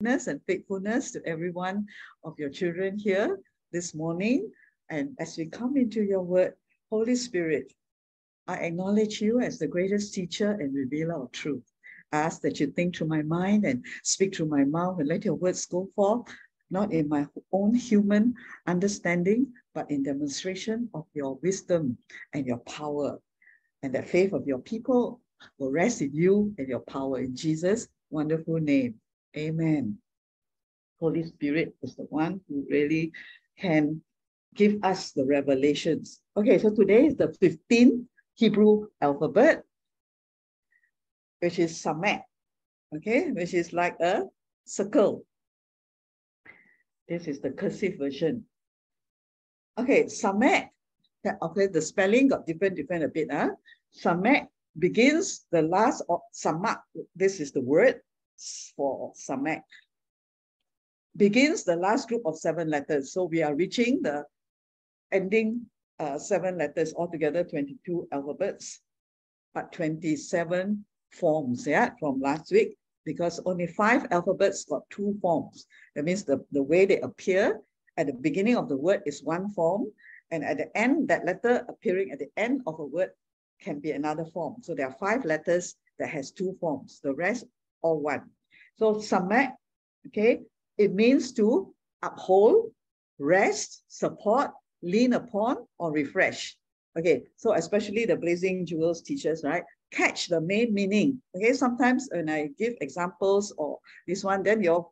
and faithfulness to every one of your children here this morning. And as we come into your word, Holy Spirit, I acknowledge you as the greatest teacher and revealer of truth. I ask that you think through my mind and speak through my mouth and let your words go forth, not in my own human understanding, but in demonstration of your wisdom and your power. And that faith of your people will rest in you and your power in Jesus' wonderful name. Amen. Holy Spirit is the one who really can give us the revelations. Okay, so today is the 15th Hebrew alphabet, which is Samek, okay, which is like a circle. This is the cursive version. Okay, Samek, okay, the spelling got different, different a bit. Huh? Samek begins the last of Samak, this is the word for Samak. begins the last group of seven letters. So we are reaching the ending uh, seven letters, altogether 22 alphabets, but 27 forms, yeah, from last week, because only five alphabets got two forms. That means the, the way they appear at the beginning of the word is one form, and at the end, that letter appearing at the end of a word can be another form. So there are five letters that has two forms, the rest all one. So samek, okay, it means to uphold, rest, support, lean upon, or refresh. Okay, so especially the Blazing Jewels teachers, right? Catch the main meaning. Okay, sometimes when I give examples or this one, then you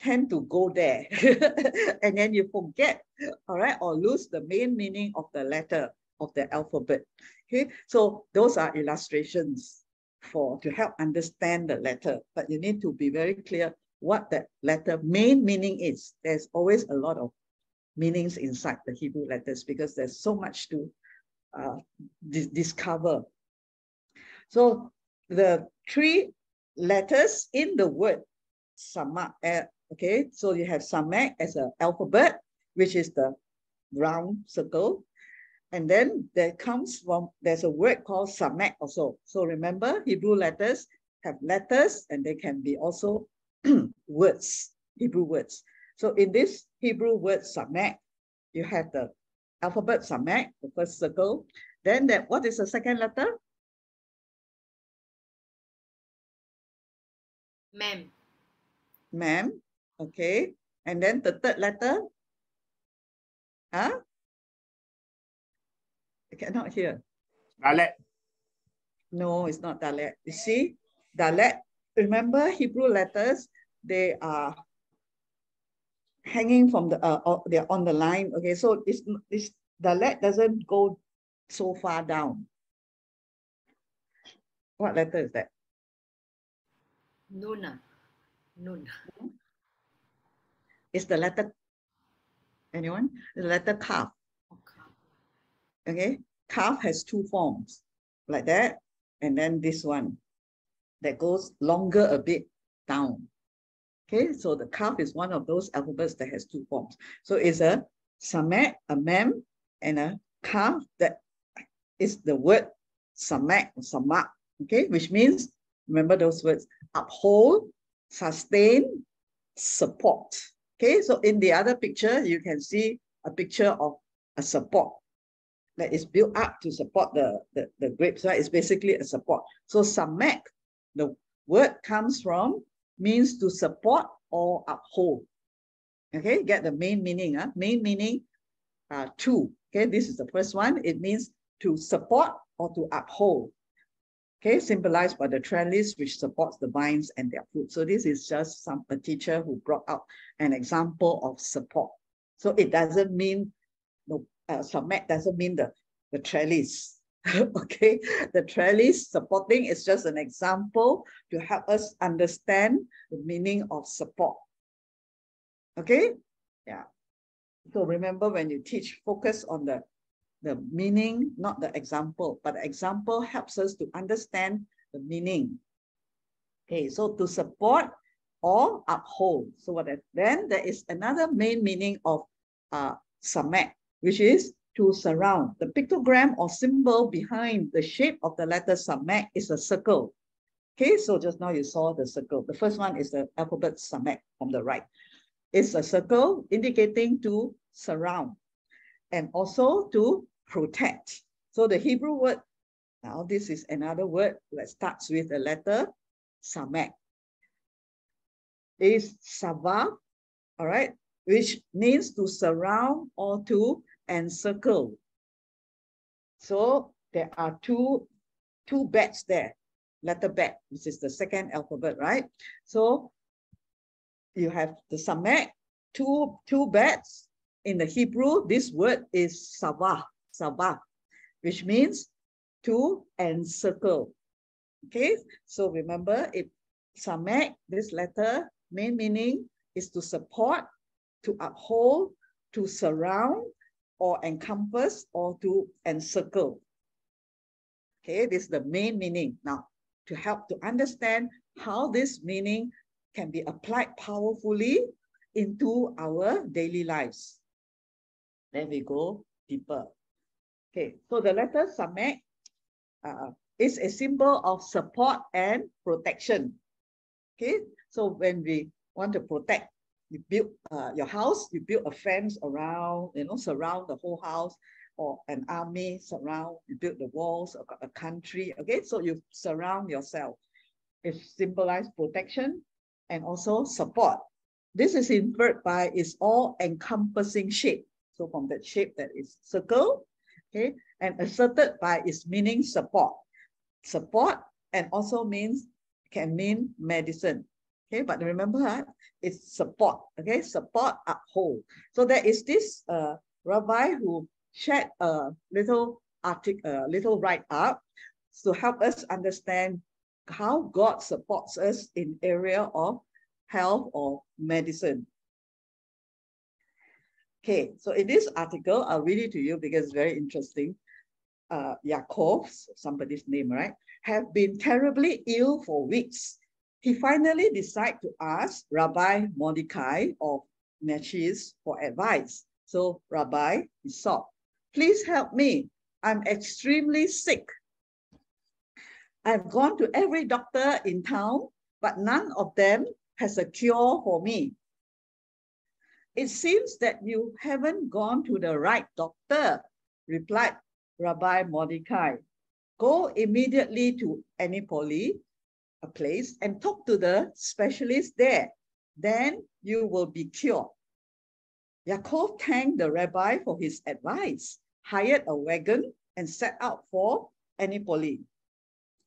tend to go there and then you forget, all right, or lose the main meaning of the letter of the alphabet. Okay, so those are illustrations for to help understand the letter, but you need to be very clear what that letter main meaning is. There's always a lot of meanings inside the Hebrew letters because there's so much to uh, discover. So the three letters in the word samak, uh, okay, so you have samak as an alphabet, which is the round circle. And then there comes from, there's a word called samek also. So remember, Hebrew letters have letters and they can be also words, Hebrew words. So in this Hebrew word samek, you have the alphabet samek, the first circle. Then that, what is the second letter? Mem. Mem, okay. And then the third letter? Huh? I cannot hear. Dalet. No, it's not Dalet. You see, Dalet, remember Hebrew letters, they are hanging from the, uh, they're on the line. Okay, so this, this Dalet doesn't go so far down. What letter is that? Nuna. Nun. It's the letter, anyone? The letter Kaf. Okay, Kaf has two forms, like that, and then this one that goes longer a bit down. Okay, so the Kaf is one of those alphabets that has two forms. So it's a samek, a mem, and a Kaf that is the word samek, samak, okay, which means, remember those words, uphold, sustain, support. Okay, so in the other picture, you can see a picture of a support that is built up to support the, the, the grapes, right? It's basically a support. So samek, the word comes from, means to support or uphold. Okay, get the main meaning. Huh? Main meaning uh, to. Okay, this is the first one. It means to support or to uphold. Okay, symbolized by the trellis which supports the vines and their fruit. So this is just some a teacher who brought out an example of support. So it doesn't mean uh, samek doesn't mean the, the trellis. okay, the trellis supporting is just an example to help us understand the meaning of support. Okay, yeah. So remember when you teach, focus on the, the meaning, not the example, but the example helps us to understand the meaning. Okay, so to support or uphold. So what then there is another main meaning of uh, samek which is to surround. The pictogram or symbol behind the shape of the letter samek is a circle. Okay, so just now you saw the circle. The first one is the alphabet samek on the right. It's a circle indicating to surround and also to protect. So the Hebrew word, now this is another word that starts with the letter samek. Is sabah, all right, which means to surround or to encircle. So there are two, two Bets there, letter Bet, which is the second alphabet, right? So you have the samek, two, two Bets. In the Hebrew, this word is sabah, sabah, which means to encircle. Okay, so remember if samek, this letter, main meaning is to support, to uphold, to surround, or encompass, or to encircle. Okay, this is the main meaning. Now, to help to understand how this meaning can be applied powerfully into our daily lives. Then we go deeper. Okay, so the letter Samek uh, is a symbol of support and protection. Okay, so when we want to protect, you build uh, your house, you build a fence around, you know, surround the whole house, or an army surround, you build the walls of a country. Okay, so you surround yourself. It symbolizes protection and also support. This is inferred by its all encompassing shape. So from that shape that is circle, okay, and asserted by its meaning support. Support and also means can mean medicine. Okay, but remember, uh, it's support. Okay, support, uphold. So there is this uh, rabbi who shared a little article, a little write up to help us understand how God supports us in area of health or medicine. Okay, so in this article, I'll read it to you because it's very interesting. Uh, Yaakov, somebody's name, right, have been terribly ill for weeks. He finally decided to ask Rabbi Mordecai of Nashis for advice. So Rabbi, he sought, please help me. I'm extremely sick. I've gone to every doctor in town, but none of them has a cure for me. It seems that you haven't gone to the right doctor, replied Rabbi Mordecai. Go immediately to Anipoli, a place, and talk to the specialist there. Then you will be cured. Yaakov thanked the rabbi for his advice, hired a wagon, and set out for Anipoli.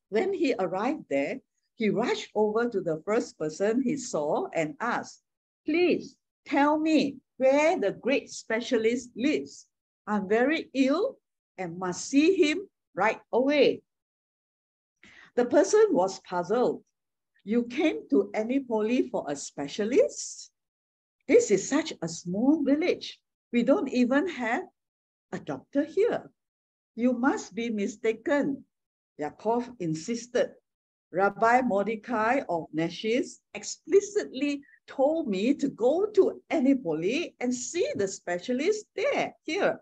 When he arrived there, he rushed over to the first person he saw and asked, please tell me where the great specialist lives. I'm very ill and must see him right away. The person was puzzled. You came to Anipoli for a specialist? This is such a small village. We don't even have a doctor here. You must be mistaken. Yaakov insisted. Rabbi Mordecai of Nashis explicitly told me to go to Anipoli and see the specialist there, here.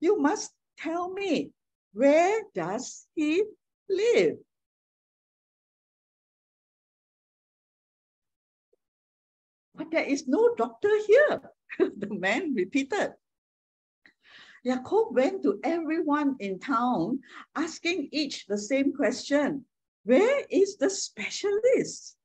You must tell me, where does he live? But there is no doctor here, the man repeated. Yaakov went to everyone in town, asking each the same question. Where is the specialist?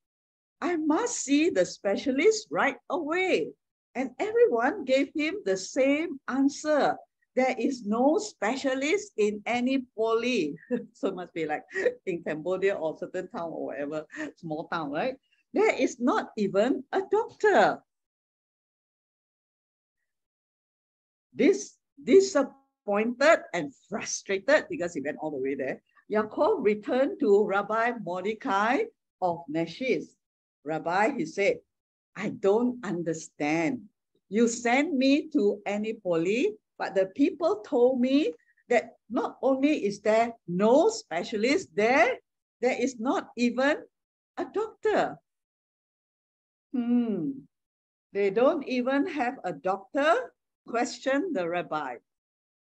I must see the specialist right away. And everyone gave him the same answer. There is no specialist in Anipoli. so it must be like in Cambodia or certain town or whatever, small town, right? There is not even a doctor. This disappointed and frustrated because he went all the way there Yaakov returned to Rabbi Mordecai of Nashis. Rabbi, he said, I don't understand. You sent me to Anipoli, but the people told me that not only is there no specialist there, there is not even a doctor. Hmm, they don't even have a doctor? Question the rabbi.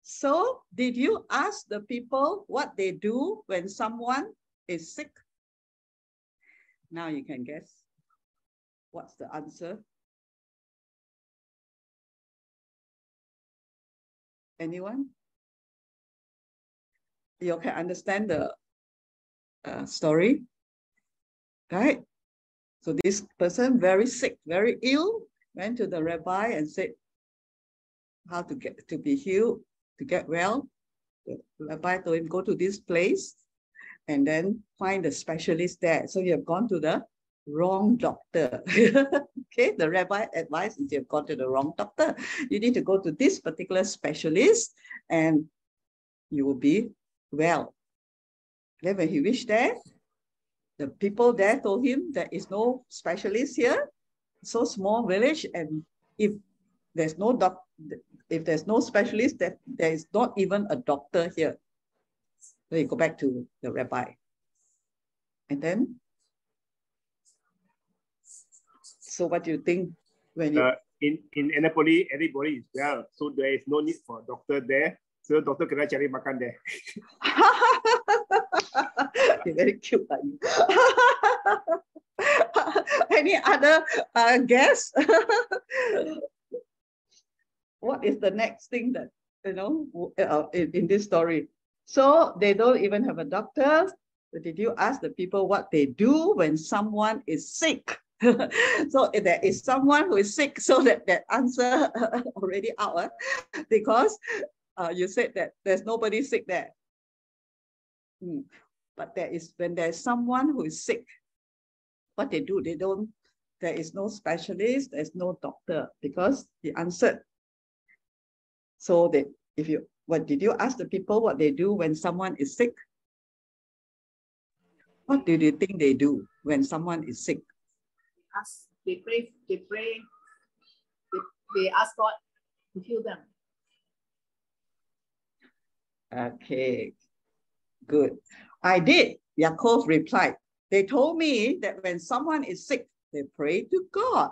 So did you ask the people what they do when someone is sick? Now you can guess what's the answer. Anyone? You can understand the uh, story, right? So this person very sick, very ill, went to the rabbi and said how to get to be healed, to get well. The rabbi told him, go to this place and then find a specialist there. So you have gone to the wrong doctor. okay, the rabbi advice is you've gone to the wrong doctor. You need to go to this particular specialist and you will be well. Then when he reached there, the people there told him there is no specialist here, so small village, and if there's no doc, if there's no specialist, that there is not even a doctor here. So you go back to the rabbi. And then, so what do you think when you... Uh, in, in Annapolis, everybody is well, so there is no need for a doctor there. So doctor kena cari makan there. You're very cute, are you? Any other uh, guess? what is the next thing that, you know, uh, in, in this story? So they don't even have a doctor. Did you ask the people what they do when someone is sick? so if there is someone who is sick, so that that answer already out, uh, because uh, you said that there's nobody sick there. Hmm. But there is when there's someone who is sick, what they do, they don't, there is no specialist, there's no doctor, because he answered. So that if you what did you ask the people what they do when someone is sick? What do you think they do when someone is sick? Ask, they pray, they pray, they, they ask God to heal them. Okay, good. I did, Yaakov replied. They told me that when someone is sick, they pray to God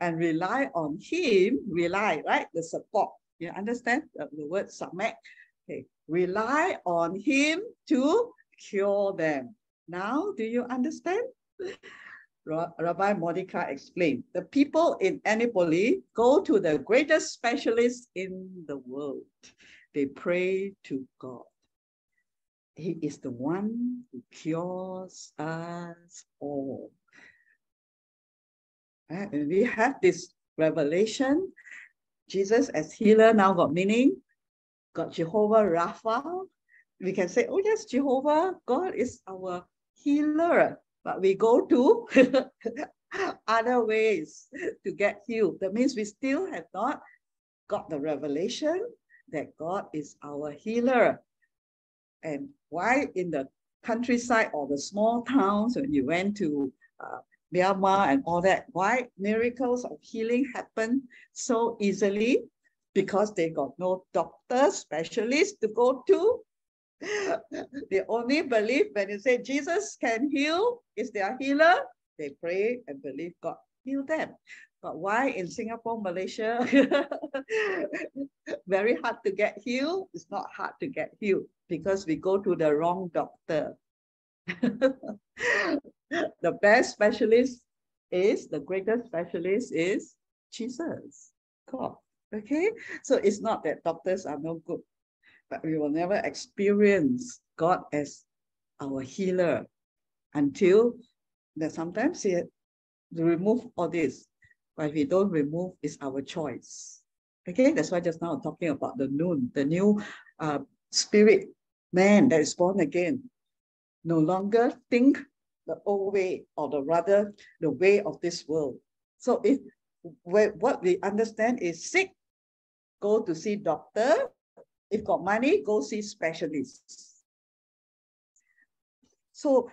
and rely on Him, rely, right? The support. You understand the, the word samak? Okay, rely on Him to cure them. Now, do you understand? Rabbi Mordecai explained, the people in Anipoli go to the greatest specialist in the world. They pray to God. He is the one who cures us all. And we have this revelation. Jesus as healer now got meaning. Got Jehovah Rapha. We can say, oh yes, Jehovah, God is our healer. But we go to other ways to get healed. That means we still have not got the revelation that God is our healer. And why in the countryside or the small towns when you went to uh, Myanmar and all that, why miracles of healing happen so easily? Because they got no doctor, specialist to go to. they only believe when you say Jesus can heal, is their healer, they pray and believe God heal them. But why in Singapore, Malaysia, very hard to get healed? It's not hard to get healed because we go to the wrong doctor. the best specialist is, the greatest specialist is Jesus, God. Okay, so it's not that doctors are no good, but we will never experience God as our healer until that sometimes he remove all this but if we don't remove, it's our choice. Okay, that's why just now I'm talking about the noon, the new uh, spirit man that is born again. No longer think the old way, or the rather the way of this world. So if what we understand is sick, go to see doctor. If got money, go see specialists. So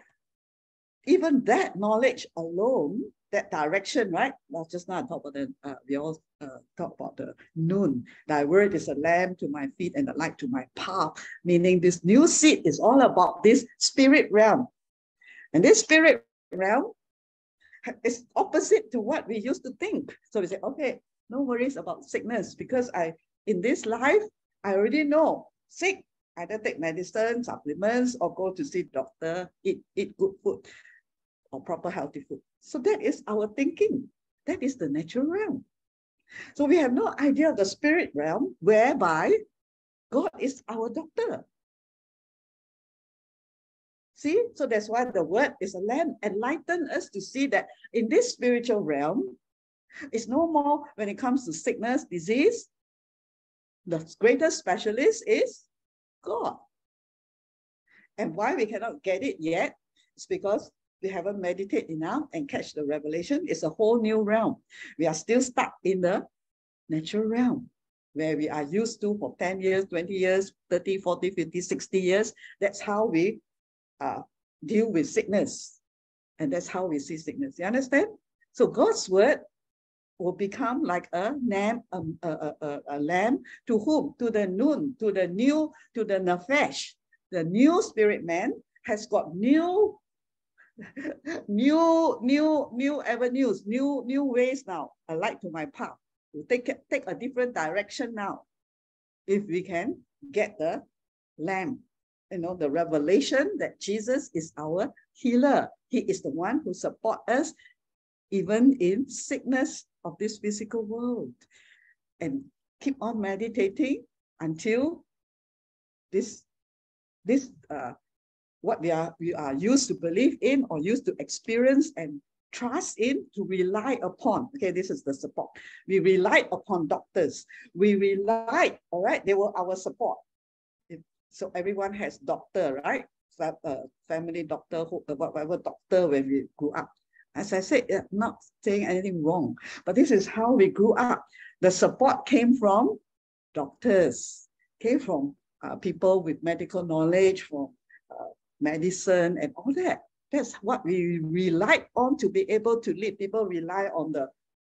even that knowledge alone that direction, right? Well, just now I talked about the, uh, we all uh, talk about the noon. Thy word is a lamp to my feet and a light to my path, meaning this new seed is all about this spirit realm. And this spirit realm is opposite to what we used to think. So we say, okay, no worries about sickness because I, in this life, I already know sick, either take medicine, supplements, or go to see doctor, eat, eat good food. Or proper healthy food. So that is our thinking. That is the natural realm. So we have no idea of the spirit realm whereby God is our doctor. See, so that's why the word is a lamp. Enlighten us to see that in this spiritual realm, it's no more when it comes to sickness, disease. The greatest specialist is God. And why we cannot get it yet is because we haven't meditated enough and catch the revelation. It's a whole new realm. We are still stuck in the natural realm where we are used to for 10 years, 20 years, 30, 40, 50, 60 years. That's how we uh, deal with sickness. And that's how we see sickness. You understand? So God's word will become like a lamb, um, a, a, a, a lamb to whom? To the noon, to the new, to the nefesh. The new spirit man has got new, new, new, new avenues, new, new ways now. I like to my path. To take take a different direction now. If we can get the lamb, you know, the revelation that Jesus is our healer. He is the one who support us even in sickness of this physical world. And keep on meditating until this, this uh, what we are, we are used to believe in or used to experience and trust in to rely upon. Okay, this is the support. We relied upon doctors. We relied, all right, they were our support. So everyone has doctor, right? Uh, family doctor, uh, whatever doctor when we grew up. As I said, not saying anything wrong, but this is how we grew up. The support came from doctors, came from uh, people with medical knowledge, from uh, medicine and all that. That's what we rely on to be able to live. People rely on the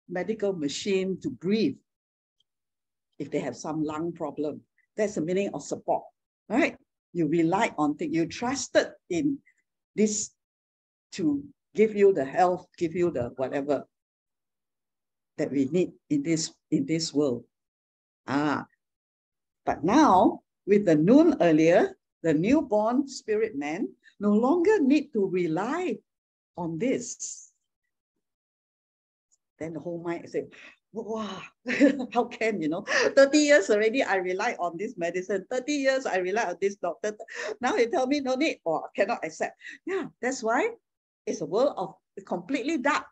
medical machine to breathe if they have some lung problem. That's the meaning of support, right? You rely on things, you trusted in this to give you the health, give you the whatever that we need in this in this world. Ah, but now with the noon earlier, the newborn spirit man no longer need to rely on this. Then the whole mind say, wow, how can, you know, 30 years already I rely on this medicine, 30 years I rely on this doctor. Now he tell me no need or cannot accept. Yeah, that's why it's a world of completely dark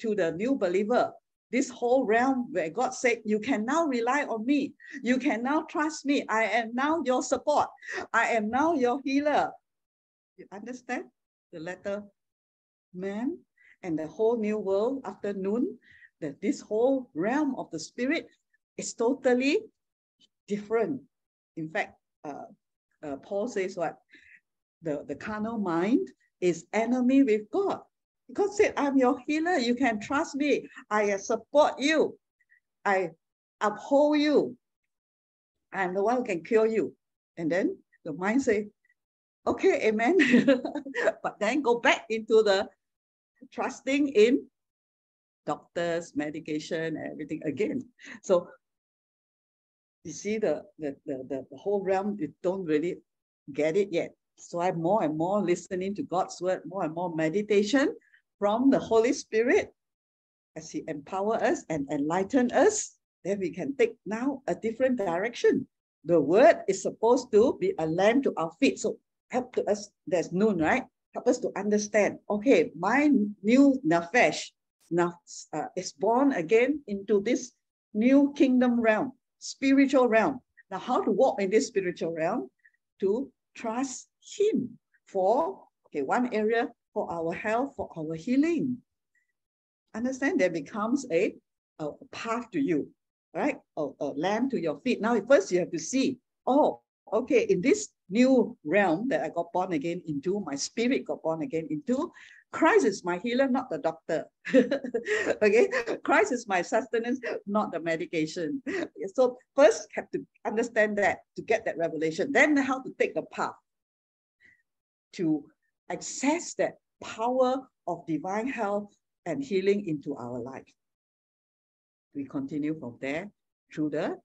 to the new believer. This whole realm where God said, you can now rely on me. You can now trust me. I am now your support. I am now your healer. You understand? The letter man and the whole new world after noon, that this whole realm of the spirit is totally different. In fact, uh, uh, Paul says what? The, the carnal mind is enemy with God. God said, I'm your healer. You can trust me. I support you. I uphold you. I'm the one who can cure you. And then the mind say, okay, amen. but then go back into the trusting in doctors, medication, everything again. So you see the, the, the, the whole realm, you don't really get it yet. So I'm more and more listening to God's word, more and more meditation from the Holy Spirit as He empower us and enlighten us. Then we can take now a different direction. The word is supposed to be a lamp to our feet. So help to us, there's noon, right? Help us to understand, okay, my new nafesh now uh, is born again into this new kingdom realm, spiritual realm. Now, how to walk in this spiritual realm? To trust him for okay, one area for our health, for our healing. Understand there becomes a, a path to you, right? A, a lamp to your feet. Now, first you have to see, oh, okay, in this new realm that I got born again into, my spirit got born again into, Christ is my healer, not the doctor. okay, Christ is my sustenance, not the medication. So first have to understand that to get that revelation, then how to take the path to access that power of divine health and healing into our life. We continue from there through the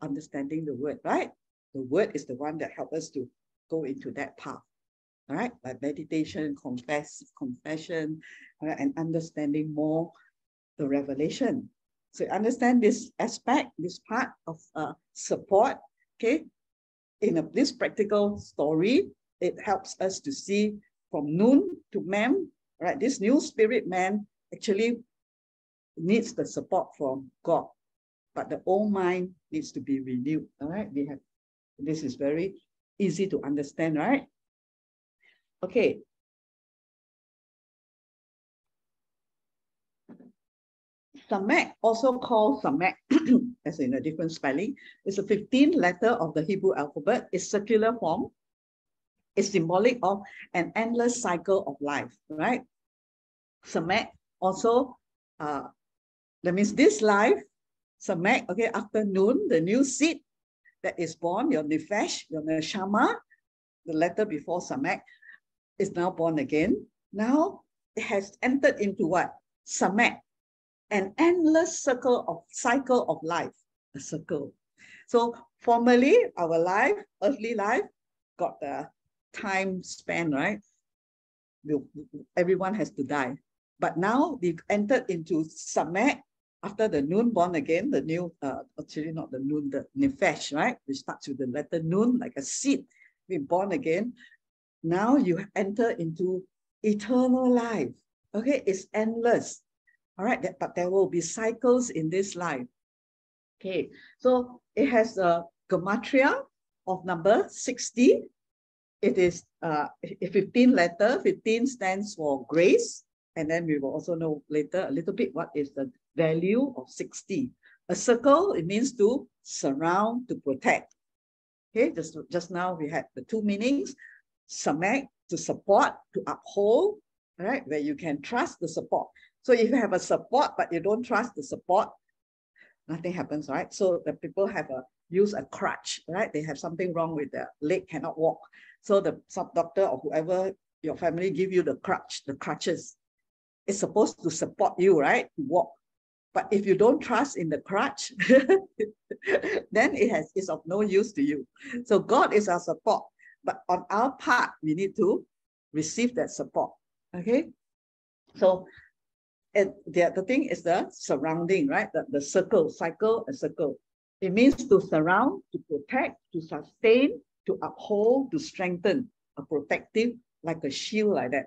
understanding the word, right? The word is the one that helps us to go into that path. all right, like meditation, confess, confession, right, and understanding more the revelation. So understand this aspect, this part of uh, support, okay? In a, this practical story, it helps us to see from noon to mem, right? This new spirit man actually needs the support from God, but the old mind needs to be renewed, all right? We have, this is very easy to understand, right? Okay. Samek, also called Samek, as in a different spelling, is a 15th letter of the Hebrew alphabet. It's circular form. It's symbolic of an endless cycle of life, right? Samek also, uh, that means this life, Samek, okay, afternoon, the new seed that is born, your Nefesh, your Neshama, the letter before Samek, is now born again. Now it has entered into what? Samek, an endless circle of cycle of life, a circle. So formally, our life, earthly life, got the time span, right? Everyone has to die. But now we've entered into Samek, after the noon born again, the new, uh, actually not the noon, the Nefesh, right? Which starts with the letter noon, like a seed, being born again. Now you enter into eternal life. Okay, it's endless. All right, but there will be cycles in this life. Okay, so it has a gematria of number 60. It is uh, 15 letter, 15 stands for grace. And then we will also know later a little bit what is the value of 60. A circle, it means to surround, to protect. Okay, just, just now we had the two meanings samek to support, to uphold, right? Where you can trust the support. So if you have a support, but you don't trust the support, nothing happens, right? So the people have a use a crutch, right? They have something wrong with their leg, cannot walk. So the sub doctor or whoever your family give you the crutch, the crutches, it's supposed to support you, right? To walk. But if you don't trust in the crutch, then it has it's of no use to you. So God is our support. But on our part, we need to receive that support. Okay. So and the, the thing is the surrounding, right? The, the circle, cycle, a circle. It means to surround, to protect, to sustain, to uphold, to strengthen, a protective, like a shield like that.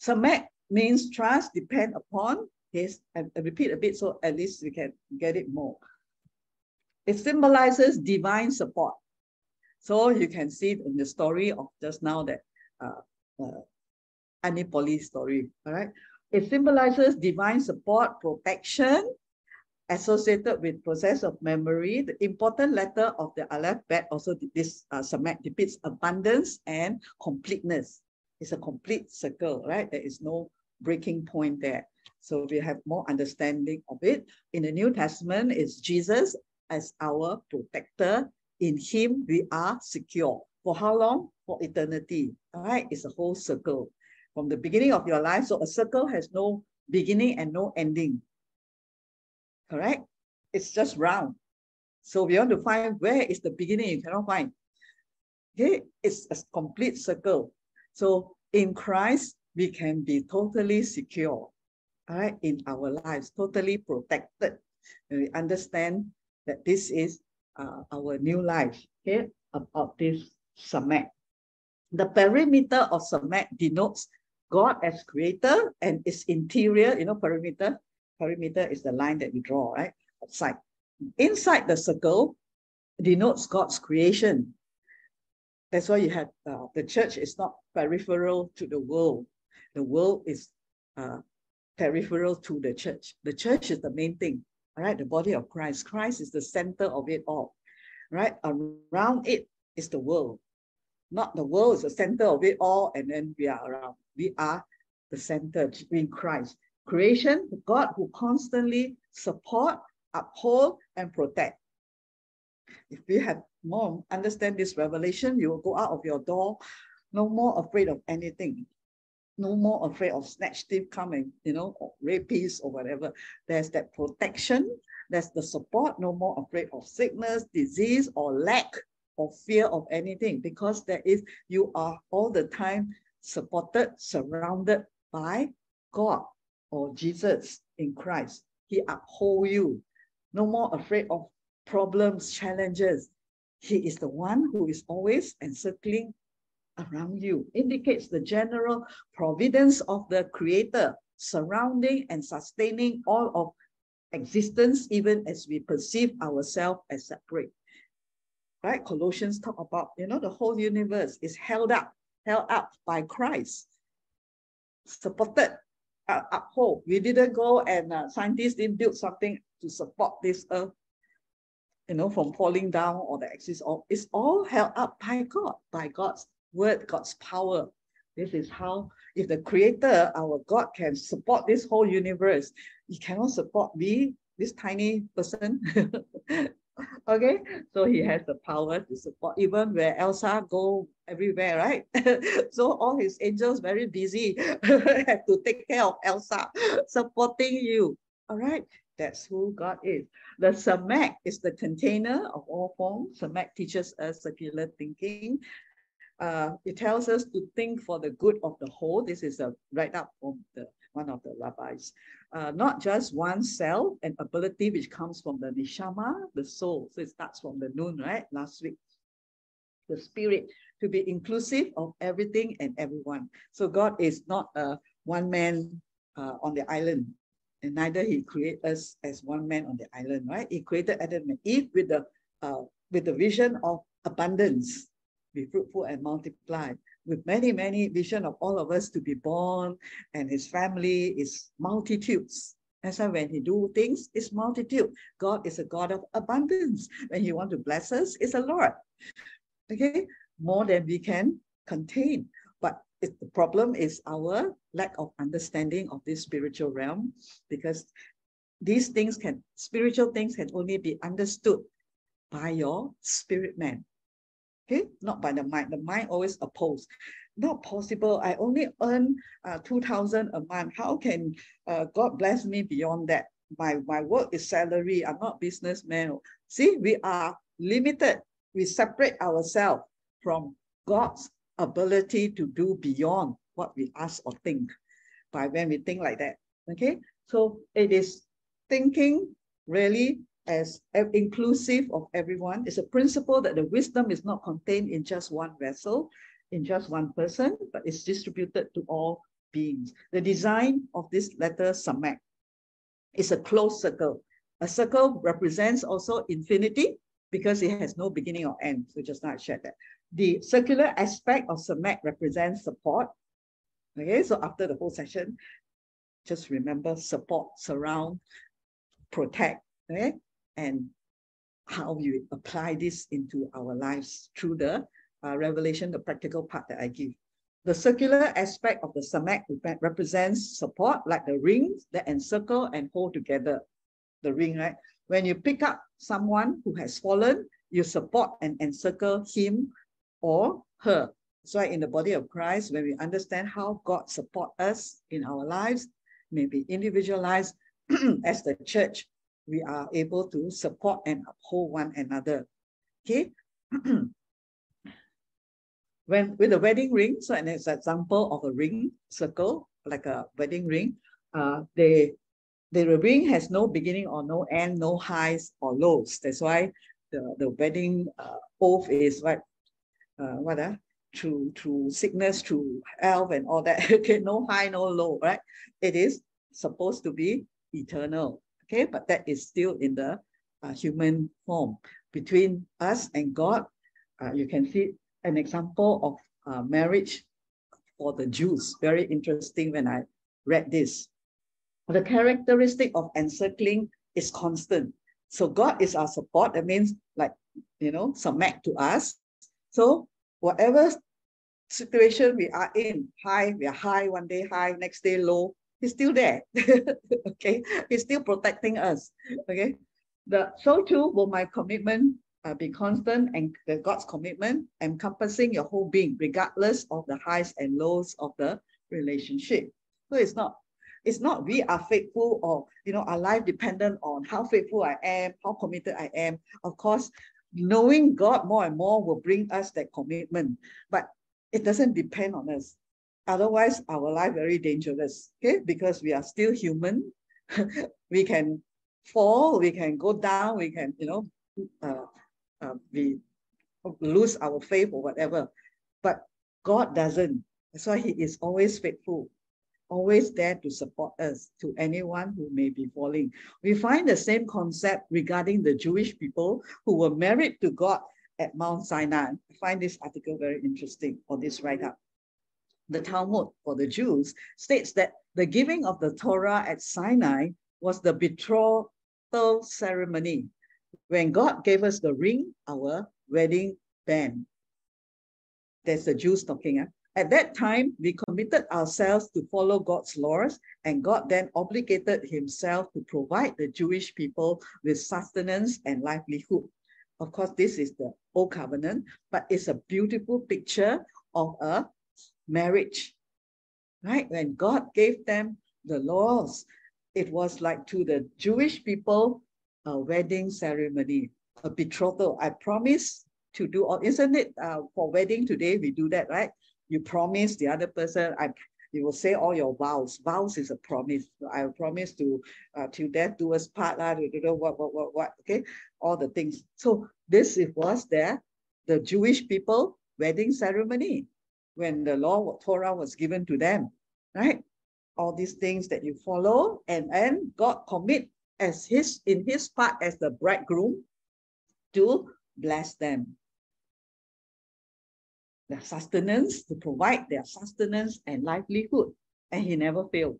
Samek means trust, depend upon. Yes, and repeat a bit so at least we can get it more. It symbolizes divine support. So you can see in the story of just now that uh, uh, Anipoli story, all right? It symbolizes divine support, protection, associated with process of memory. The important letter of the Aleph Bet also this uh, depicts abundance and completeness. It's a complete circle, right? There is no breaking point there. So we have more understanding of it. In the New Testament, it's Jesus as our protector in him, we are secure. For how long? For eternity. All right, it's a whole circle. From the beginning of your life, so a circle has no beginning and no ending. Correct? It's just round. So we want to find where is the beginning, you cannot find. Okay, it's a complete circle. So in Christ, we can be totally secure, all right, in our lives, totally protected. And we understand that this is uh, our new life, okay, about this Samek. The perimeter of Samek denotes God as creator and its interior, you know, perimeter. Perimeter is the line that we draw, right? Outside. Inside the circle denotes God's creation. That's why you have uh, the church is not peripheral to the world. The world is uh, peripheral to the church. The church is the main thing. All right, the body of Christ. Christ is the center of it all. Right? Around it is the world. Not the world is the center of it all, and then we are around. We are the center in Christ. Creation, the God who constantly support, uphold, and protect. If you have more understand this revelation, you will go out of your door no more afraid of anything no more afraid of snatch thief coming, you know, or rapists or whatever. There's that protection, there's the support, no more afraid of sickness, disease, or lack. or fear of anything because there is, you are all the time supported, surrounded by God or Jesus in Christ. He uphold you. No more afraid of problems, challenges. He is the one who is always encircling around you. Indicates the general providence of the Creator surrounding and sustaining all of existence, even as we perceive ourselves as separate. Right? Colossians talk about, you know, the whole universe is held up, held up by Christ, supported, uh, uphold. We didn't go and uh, scientists didn't build something to support this earth, you know, from falling down or the axis. Of, it's all held up by God, by God's word, God's power. This is how, if the creator, our God, can support this whole universe, he cannot support me, this tiny person. okay, so he has the power to support even where Elsa go everywhere, right? so all his angels very busy, have to take care of Elsa, supporting you. All right, that's who God is. The Samak is the container of all forms. Samak teaches us circular thinking. Uh, it tells us to think for the good of the whole. This is a write up from the one of the rabbis. Uh, not just one cell and ability which comes from the neshama, the soul. So it starts from the noon, right? Last week. The spirit to be inclusive of everything and everyone. So God is not a one man uh, on the island, and neither He created us as one man on the island, right? He created Adam and Eve with the uh, with the vision of abundance, be fruitful and multiply with many, many vision of all of us to be born and his family is multitudes. That's why when he do things, it's multitude. God is a God of abundance. When he want to bless us, it's a Lord. Okay, more than we can contain. But it, the problem is our lack of understanding of this spiritual realm because these things can, spiritual things can only be understood by your spirit man okay? Not by the mind. The mind always oppose. Not possible. I only earn uh, 2,000 a month. How can uh, God bless me beyond that? My, my work is salary. I'm not businessman. See, we are limited. We separate ourselves from God's ability to do beyond what we ask or think by when we think like that. Okay, so it is thinking really as inclusive of everyone. It's a principle that the wisdom is not contained in just one vessel, in just one person, but it's distributed to all beings. The design of this letter Samak is a closed circle. A circle represents also infinity because it has no beginning or end. So just now I shared that. The circular aspect of Samak represents support. Okay, so after the whole session, just remember support, surround, protect. Okay, and how we apply this into our lives through the uh, revelation, the practical part that I give. The circular aspect of the samak represents support, like the rings that encircle and hold together the ring, right? When you pick up someone who has fallen, you support and encircle him or her. So in the body of Christ, when we understand how God support us in our lives, maybe individualized as the church, we are able to support and uphold one another. Okay. when with a wedding ring, so an example of a ring circle, like a wedding ring, uh, they the ring has no beginning or no end, no highs or lows. That's why the, the wedding uh, oath is what uh, what uh, through through sickness, through health and all that. okay, no high, no low, right? It is supposed to be eternal okay? But that is still in the uh, human form. Between us and God, uh, you can see an example of uh, marriage for the Jews. Very interesting when I read this. The characteristic of encircling is constant. So God is our support. That means like, you know, submit to us. So whatever situation we are in, high, we are high, one day high, next day low, he's still there. okay, he's still protecting us. Okay, the so too will my commitment uh, be constant and the God's commitment encompassing your whole being, regardless of the highs and lows of the relationship. So it's not it's not we are faithful or you know our life dependent on how faithful I am, how committed I am. Of course, knowing God more and more will bring us that commitment. But it doesn't depend on us. Otherwise, our life very dangerous, okay? Because we are still human. we can fall, we can go down, we can, you know, uh, uh, we lose our faith or whatever. But God doesn't. That's why He is always faithful, always there to support us, to anyone who may be falling. We find the same concept regarding the Jewish people who were married to God at Mount Sinai. I find this article very interesting, or this write up. The Talmud for the Jews states that the giving of the Torah at Sinai was the betrothal ceremony. When God gave us the ring, our wedding band. There's the Jews talking. Huh? At that time, we committed ourselves to follow God's laws, and God then obligated himself to provide the Jewish people with sustenance and livelihood. Of course, this is the old covenant, but it's a beautiful picture of a marriage, right? When God gave them the laws, it was like to the Jewish people, a wedding ceremony, a betrothal. I promise to do all, isn't it uh, for wedding today, we do that, right? You promise the other person, I you will say all your vows. Vows is a promise. I promise to uh, till death do us part, lah, what, what, what, what, okay? All the things. So this it was there, the Jewish people wedding ceremony when the law Torah was given to them, right? All these things that you follow and then God commit as his in his part as the bridegroom to bless them their sustenance, to provide their sustenance and livelihood. And he never failed,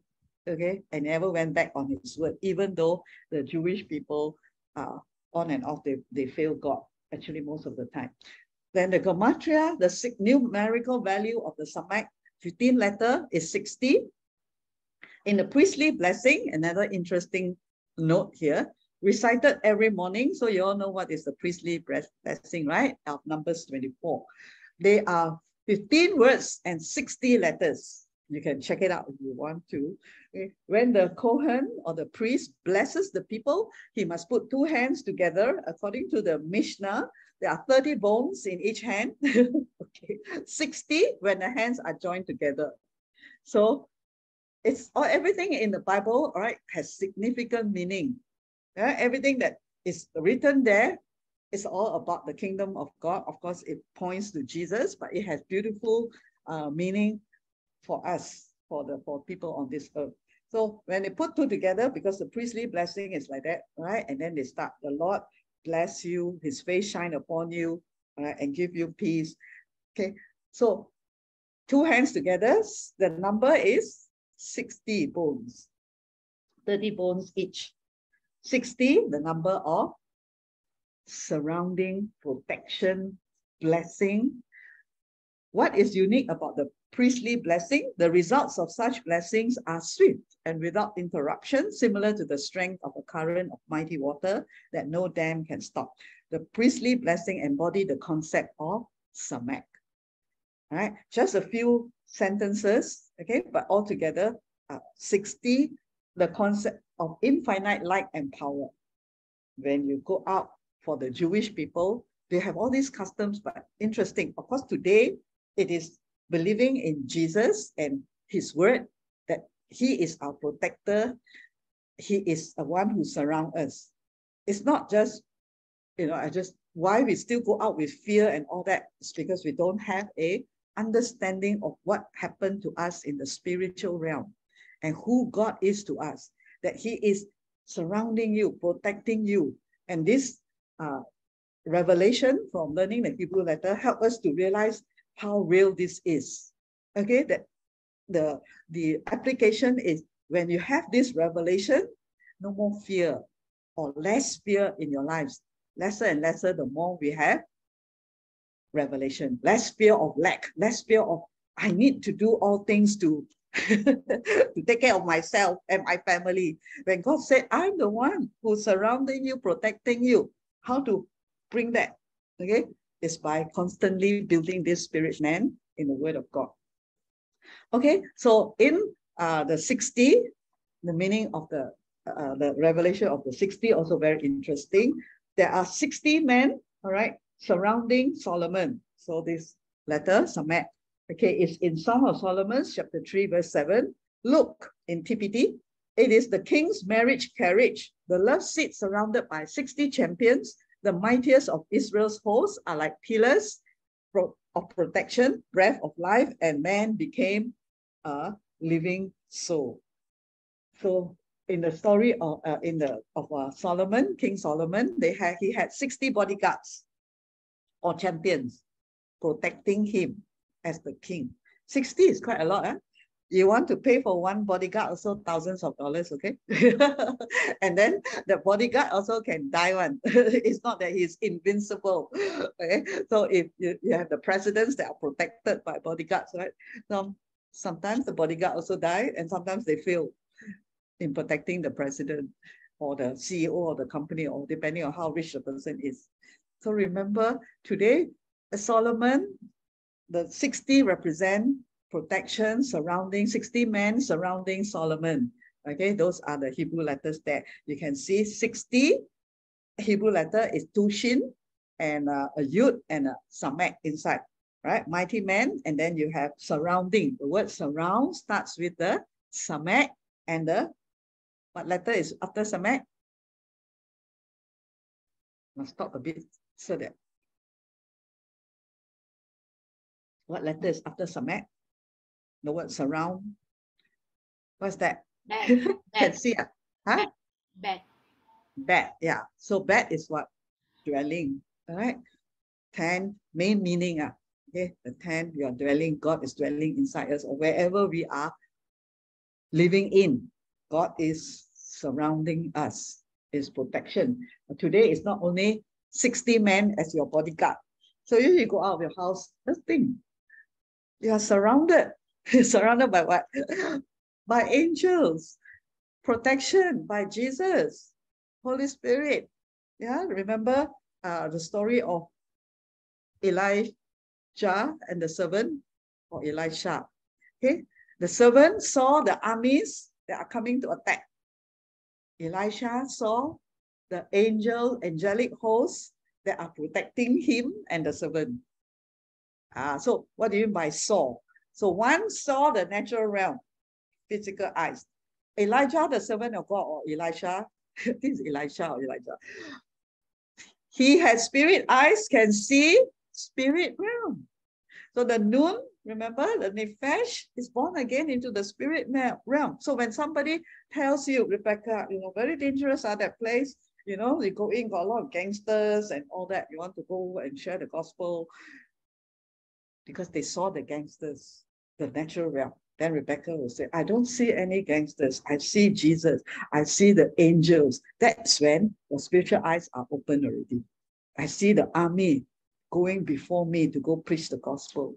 okay? And never went back on his word, even though the Jewish people, uh, on and off, they, they fail God, actually most of the time. Then the Gematria, the numerical value of the Samak 15 letter is 60. In the priestly blessing, another interesting note here, recited every morning. So you all know what is the priestly blessing, right? Of Numbers 24. They are 15 words and 60 letters. You can check it out if you want to. When the Kohen or the priest blesses the people, he must put two hands together. According to the Mishnah, there are 30 bones in each hand. okay, 60 when the hands are joined together. So it's all everything in the Bible, all right, has significant meaning. Yeah, everything that is written there it's all about the kingdom of God. Of course, it points to Jesus, but it has beautiful uh, meaning for us, for the for people on this earth. So when they put two together, because the priestly blessing is like that, right? And then they start, the Lord bless you, his face shine upon you, right? And give you peace. Okay, so two hands together, the number is 60 bones, 30 bones each. 60, the number of surrounding, protection, blessing. What is unique about the priestly blessing? The results of such blessings are swift and without interruption, similar to the strength of a current of mighty water that no dam can stop. The priestly blessing embody the concept of samak. Right, just a few sentences, okay, but altogether uh, 60, the concept of infinite light and power. When you go out for the Jewish people. They have all these customs, but interesting. Of course, today it is believing in Jesus and his word that he is our protector. He is the one who surrounds us. It's not just, you know, I just, why we still go out with fear and all that is because we don't have a understanding of what happened to us in the spiritual realm and who God is to us, that he is surrounding you, protecting you. And this uh, revelation from learning the Hebrew letter help us to realize how real this is. Okay, that the the application is when you have this revelation, no more fear or less fear in your lives. Lesser and lesser, the more we have revelation, less fear of lack, less fear of I need to do all things to to take care of myself and my family. When God said, I'm the one who's surrounding you, protecting you, how to bring that, okay, is by constantly building this spirit man in the word of God. Okay, so in uh, the 60, the meaning of the uh, the revelation of the 60 also very interesting. There are 60 men all right, surrounding Solomon. So this letter, Samek, okay, is in Song of Solomon, chapter 3, verse 7. Look in TPT, it is the king's marriage carriage. The love seat surrounded by 60 champions. The mightiest of Israel's hosts are like pillars of protection, breath of life, and man became a living soul. So in the story of uh, in the of uh, Solomon, King Solomon, they had he had 60 bodyguards or champions protecting him as the king. 60 is quite a lot. Eh? You want to pay for one bodyguard also thousands of dollars, okay? and then the bodyguard also can die one. it's not that he's invincible. Okay. So if you, you have the presidents that are protected by bodyguards, right? So sometimes the bodyguard also die and sometimes they fail in protecting the president or the CEO of the company, or depending on how rich the person is. So remember, today, Solomon, the 60 represent protection surrounding 60 men surrounding Solomon. Okay, those are the Hebrew letters there. You can see 60 Hebrew letter is Tushin and uh, a Yud and a Samek inside, right? Mighty man, and then you have surrounding. The word surround starts with the Samek and the what letter is after Samek? Must stop a bit so that. What letter is after Samek? The word surround. What's that? Bet. Can see? Huh? Bet. Bet, yeah. So bad is what? Dwelling, all right? Ten, main meaning, ah. okay? The ten, you are dwelling, God is dwelling inside us or wherever we are living in. God is surrounding us is protection. Today is not only 60 men as your bodyguard. So if you go out of your house, just think, you are surrounded. surrounded by what? by angels, protection by Jesus, Holy Spirit. Yeah, remember uh, the story of Elijah and the servant or Elisha. Okay, the servant saw the armies that are coming to attack. Elisha saw the angel, angelic hosts that are protecting him and the servant. Ah, so what do you mean by saw? So one saw the natural realm, physical eyes. Elijah, the servant of God, or Elisha, this is Elisha or Elijah. He has spirit eyes, can see spirit realm. So the noon Remember, the Nephesh is born again into the spirit realm. So when somebody tells you, Rebecca, you know, very dangerous at that place, you know, you go in, got a lot of gangsters and all that. You want to go and share the gospel because they saw the gangsters, the natural realm. Then Rebecca will say, I don't see any gangsters. I see Jesus. I see the angels. That's when the spiritual eyes are open already. I see the army going before me to go preach the gospel.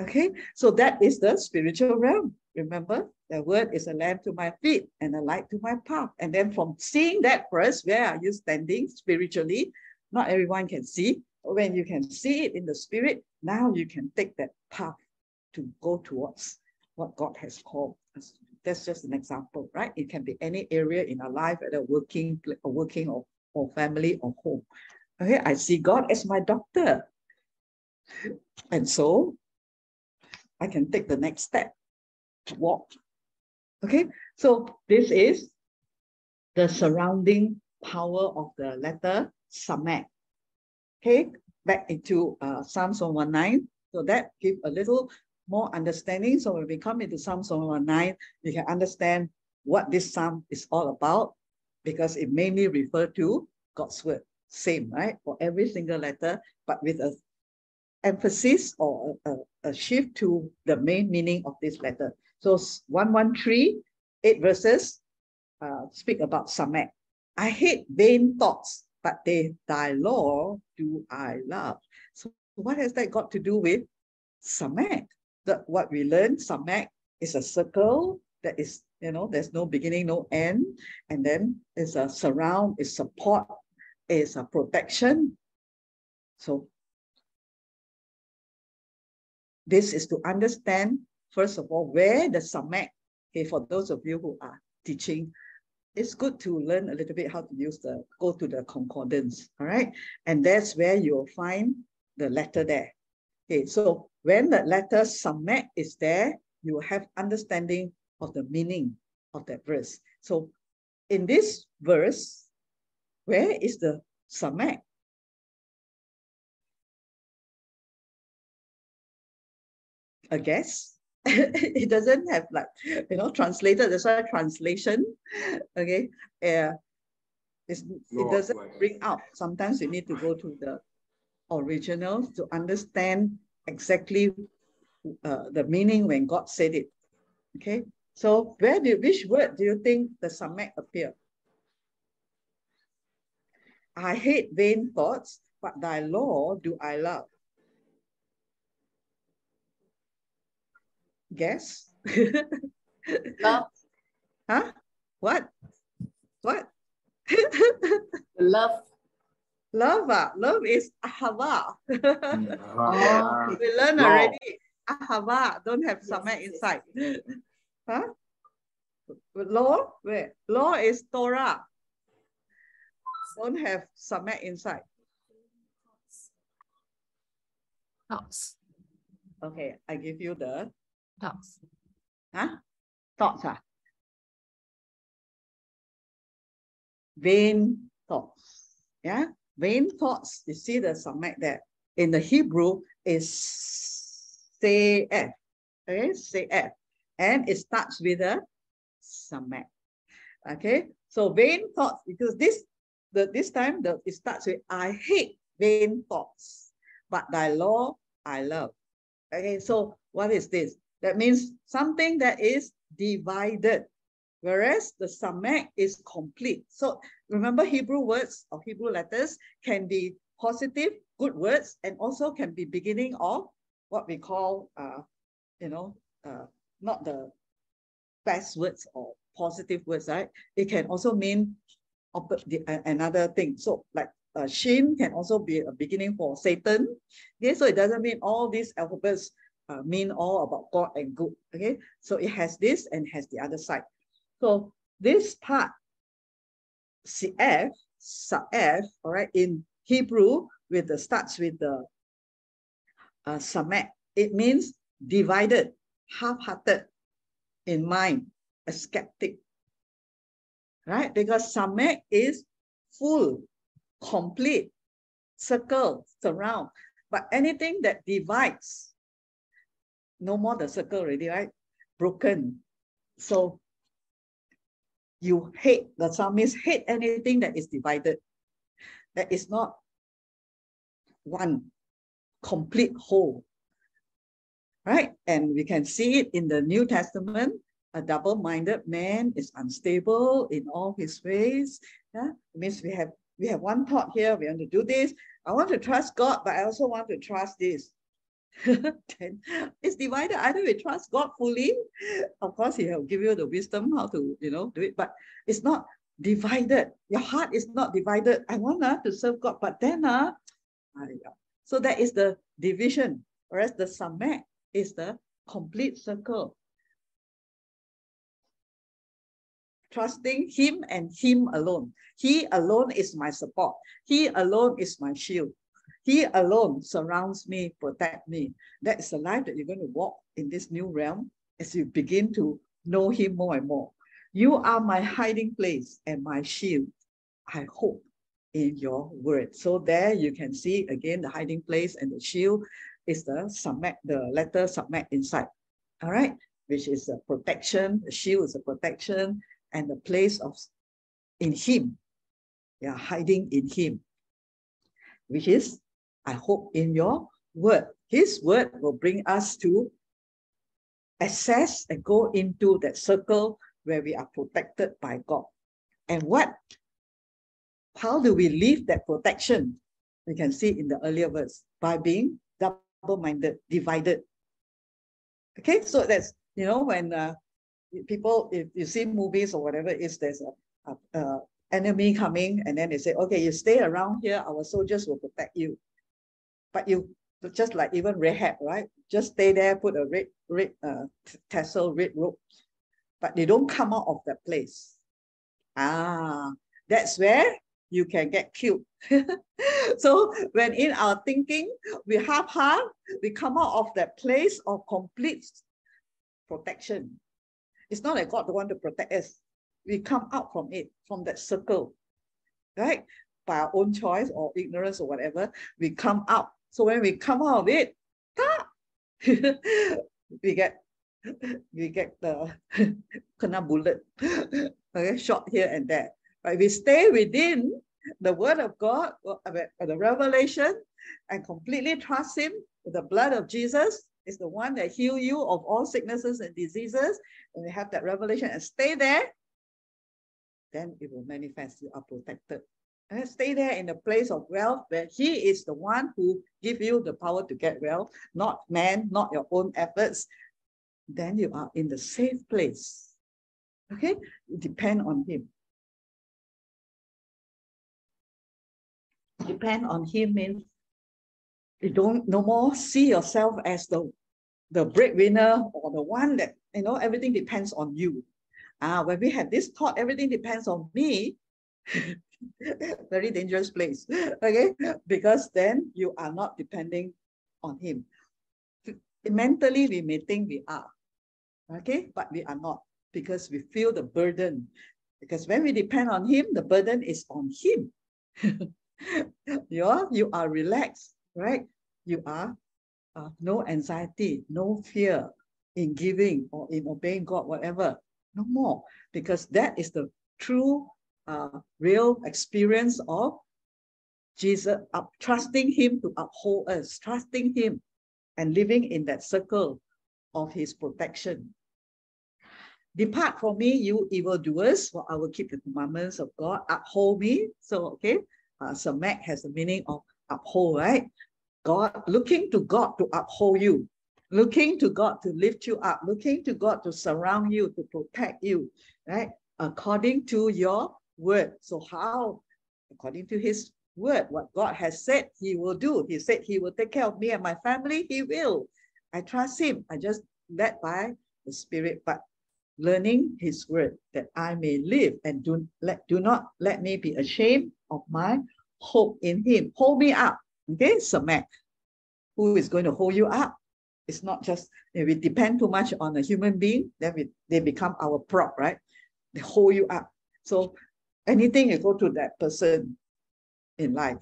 Okay, so that is the spiritual realm. Remember, the word is a lamp to my feet and a light to my path. And then from seeing that first, where are you standing spiritually? Not everyone can see. When you can see it in the spirit, now you can take that path to go towards what God has called us. That's just an example, right? It can be any area in our life, a working, or working or, or family or home. Okay, I see God as my doctor. And so I can take the next step to walk. Okay, so this is the surrounding power of the letter Samek. Okay, back into uh, Psalms 119. So that give a little more understanding. So when we come into Psalms 119, you can understand what this psalm is all about because it mainly refer to God's word. Same, right? For every single letter, but with a emphasis or a, a, shift to the main meaning of this letter. So 113, eight verses uh, speak about Samek. I hate vain thoughts, but they thy law do I love. So what has that got to do with Samek? What we learned, Samek is a circle that is, you know, there's no beginning, no end. And then it's a surround, it's support, it's a protection. So this is to understand, first of all, where the Samek, okay, for those of you who are teaching it's good to learn a little bit how to use the, go to the concordance, all right? And that's where you'll find the letter there. Okay, so when the letter samek is there, you have understanding of the meaning of that verse. So in this verse, where is the samek? A guess? it doesn't have like, you know, translated, that's why translation, okay, uh, it doesn't bring out. Sometimes you need to go to the original to understand exactly uh, the meaning when God said it. Okay, so where do which word do you think the samek appear? I hate vain thoughts, but thy law do I love. Guess? Love. huh? What? What? love. Love, uh, love is ahava. Oh, we learn Law. already. Ahava don't have samek inside. Huh? Law? Where? Law is Torah. Don't have samek inside. Thoughts. Okay, I give you the Thoughts. huh? thoughts. Ah. Vain thoughts. Yeah, vain thoughts. You see the samek there. In the Hebrew is sef. Okay, sef. And it starts with a samek. Okay, so vain thoughts, because this the this time the it starts with I hate vain thoughts, but thy law I love. Okay, so what is this? That means something that is divided, whereas the samek is complete. So remember Hebrew words or Hebrew letters can be positive, good words, and also can be beginning of what we call, uh, you know, uh, not the best words or positive words, right? It can also mean the, a- another thing. So like uh, Shin can also be a beginning for Satan. Okay, so it doesn't mean all these alphabets uh, mean all about God and good. Okay, so it has this and has the other side. So this part, CF, Sa'ef, all right, in Hebrew, with the starts with the uh, Samek, it means divided, half-hearted in mind, a skeptic, right? Because Samek is full, complete, circle, surround. But anything that divides, no more the circle already, right? Broken. So you hate, the psalmist hate anything that is divided, that is not one complete whole. Right? And we can see it in the New Testament. A double-minded man is unstable in all his ways. Yeah? It means we have we have one thought here, we want to do this. I want to trust God, but I also want to trust this. then it's divided. Either we trust God fully, of course, He will give you the wisdom how to, you know, do it, but it's not divided. Your heart is not divided. I want uh, to serve God, but then uh, so that is the division. Whereas the samek is the complete circle. Trusting Him and Him alone. He alone is my support. He alone is my shield. He alone surrounds me, protect me. That is the life that you're going to walk in this new realm as you begin to know Him more and more. You are my hiding place and my shield. I hope in your word. So there you can see again the hiding place and the shield is the samek, the letter samek inside. All right, which is a protection. The shield is a protection, and the place of in Him. Yeah, hiding in Him, which is I hope in your word. His word will bring us to access and go into that circle where we are protected by God. And what, how do we live that protection? We can see in the earlier verse by being double-minded, divided. Okay, so that's, you know, when uh, people, if you see movies or whatever is there's a, a, a enemy coming and then they say, okay, you stay around here, our soldiers will protect you. But you, just like even Rahab, right? Just stay there, put a red, red uh, tassel, red rope, but they don't come out of that place Ah, that's where you can get killed. so when in our thinking, we half-half, we come out of that place of complete protection. It's not like God don't want to protect us. We come out from it, from that circle, right? By our own choice or ignorance or whatever, we come out. So when we come out of it, we get we get the kena bullet, okay, shot here and there. But we stay within the word of God, the revelation, and completely trust Him, the blood of Jesus is the one that heal you of all sicknesses and diseases. And we have that revelation and stay there, then it will manifest. You are protected. And stay there in the place of wealth where He is the one who give you the power to get wealth, not man, not your own efforts. Then you are in the safe place. Okay, depend on Him. depend on him means you don't no more see yourself as the the breadwinner or the one that you know everything depends on you. Ah, when we have this thought, everything depends on me. very dangerous place. Okay, because then you are not depending on him. Mentally, we may think we are, okay, but we are not because we feel the burden. Because when we depend on him, the burden is on him. you are, you are relaxed, right? You are uh, no anxiety, no fear in giving or in obeying God, whatever. No more, because that is the true, uh, real experience of Jesus, trusting Him to uphold us, trusting Him and living in that circle of His protection. Depart from me, you evildoers, for I will keep the commandments of God. Uphold me. So, okay, uh, samek has the meaning of uphold, right? God, looking to God to uphold you, looking to God to lift you up, looking to God to surround you, to protect you, right? According to your word. So how? According to his word, what God has said he will do. He said he will take care of me and my family. He will. I trust him. I just led by the spirit, but learning his word that I may live and do, let, do not let me be ashamed of my hope in him. Hold me up. Okay, Samek. Who is going to hold you up? It's not just if we depend too much on a human being, then we, they become our prop, right? They hold you up. So anything you go to that person in life.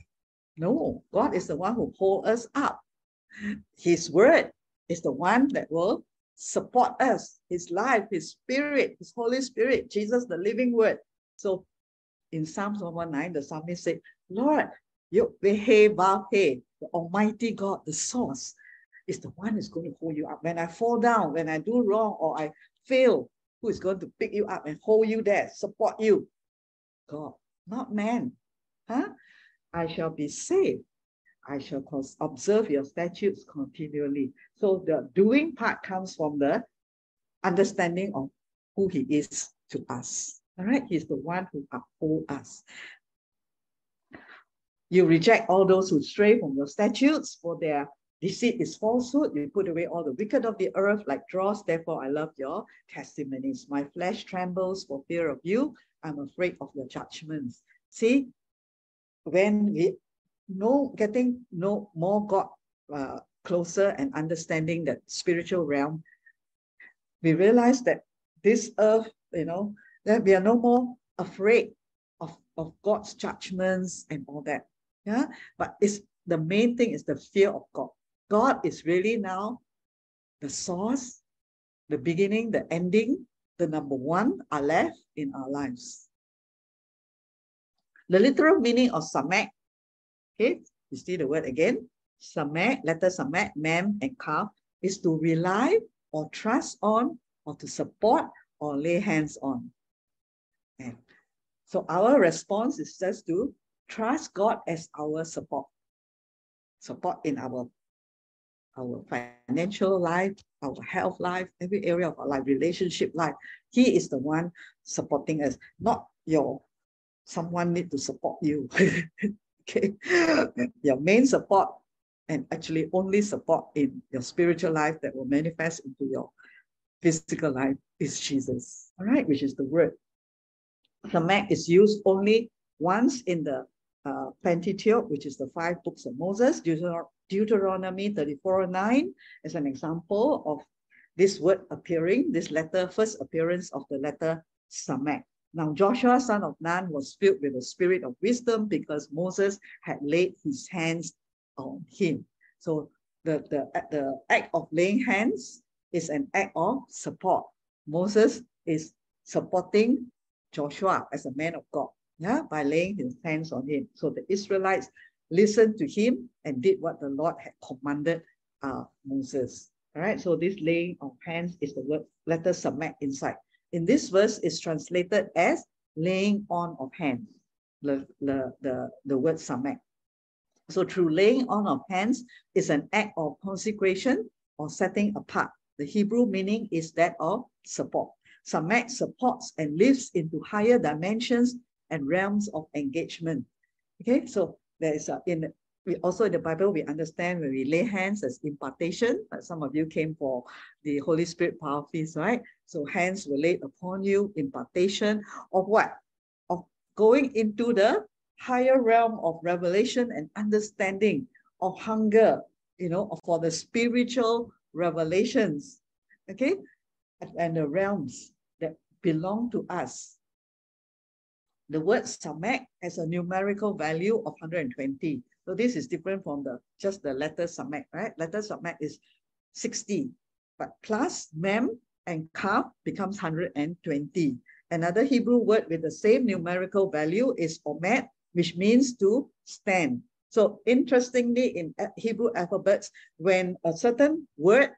No, God is the one who hold us up. His word is the one that will support us, his life, his spirit, his Holy Spirit, Jesus, the living word. So in Psalms 119, the psalmist said, Lord, you the Almighty God, the source, is the one who's going to hold you up. When I fall down, when I do wrong or I fail, who is going to pick you up and hold you there, support you? God, not man. Huh? I shall be saved. I shall observe your statutes continually. So the doing part comes from the understanding of who he is to us. All right, he's the one who uphold us. You reject all those who stray from your statutes, for their deceit is falsehood. You put away all the wicked of the earth like dross. Therefore, I love your testimonies. My flesh trembles for fear of you. I'm afraid of your judgments. See, when we know, getting no more God uh, closer and understanding that spiritual realm, we realize that this earth, you know, that we are no more afraid of, of God's judgments and all that. Yeah. But it's the main thing is the fear of God. God is really now the source, the beginning, the ending, the number one are left in our lives. The literal meaning of samek, okay, you see the word again, samek, letter samek, mem, and kaf, is to rely or trust on or to support or lay hands on. And so our response is just to trust God as our support. Support in our, our financial life, our health life, every area of our life, relationship life. He is the one supporting us, not your someone need to support you. okay. Your main support and actually only support in your spiritual life that will manifest into your physical life is Jesus. All right, which is the word samek is used only once in the uh, Pentateuch, which is the five books of Moses, Deuteron Deuteronomy 34 9 is an example of this word appearing, this letter, first appearance of the letter Samek. Now Joshua, son of Nun, was filled with the spirit of wisdom because Moses had laid his hands on him. So the, the, the act of laying hands is an act of support. Moses is supporting Joshua as a man of God, yeah, by laying his hands on him. So the Israelites listened to him and did what the Lord had commanded uh, Moses. All right, so this laying of hands is the word letter samek inside. In this verse is translated as laying on of hands, the, the, the, the word samek. So through laying on of hands is an act of consecration or setting apart. The Hebrew meaning is that of support. Samek supports and lifts into higher dimensions and realms of engagement. Okay, so there is a, in we also in the Bible, we understand when we lay hands as impartation. some of you came for the Holy Spirit power feast, right? So hands were laid upon you, impartation of what? Of going into the higher realm of revelation and understanding of hunger, you know, for the spiritual revelations, okay? And the realms that belong to us. The word samek has a numerical value of 120. So this is different from the just the letter samek, right? Letter samek is 60, but plus mem and kaf becomes 120. Another Hebrew word with the same numerical value is omet, which means to stand. So interestingly, in Hebrew alphabets, when a certain word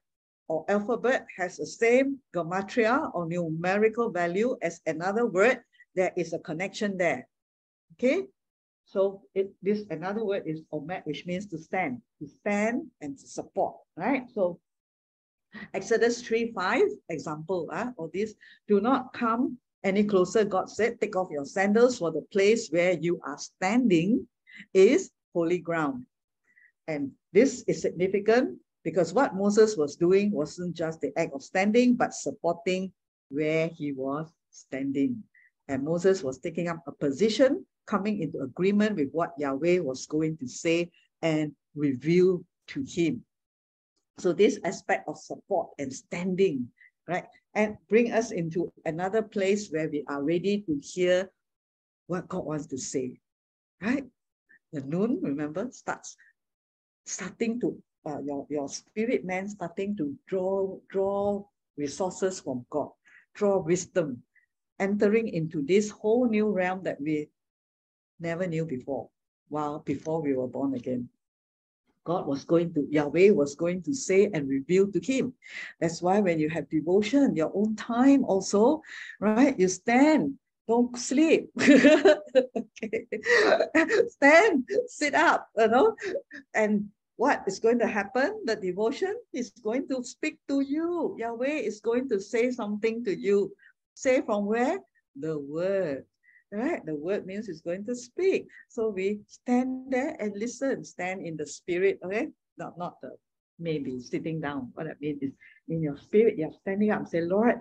or alphabet has the same gematria or numerical value as another word, there is a connection there. Okay, so it this another word is omet, which means to stand, to stand and to support, right? So Exodus 3 5, example uh, of this, do not come any closer, God said, take off your sandals for the place where you are standing is holy ground. And this is significant because what Moses was doing wasn't just the act of standing, but supporting where he was standing. And Moses was taking up a position, coming into agreement with what Yahweh was going to say and reveal to him. So this aspect of support and standing, right? and bring us into another place where we are ready to hear what God wants to say, right? The noon, remember, starts starting to uh, your your spirit man starting to draw draw resources from God, draw wisdom, entering into this whole new realm that we never knew before, while before we were born again. God was going to, Yahweh was going to say and reveal to him. That's why when you have devotion, your own time also, right? You stand, don't sleep. okay. Stand, sit up, you know, and what is going to happen? The devotion is going to speak to you. Yahweh is going to say something to you. Say from where? The word right? The word means it's going to speak. So we stand there and listen, stand in the spirit, okay? Not, not the maybe sitting down. What I mean is in your spirit, you're standing up and say, Lord,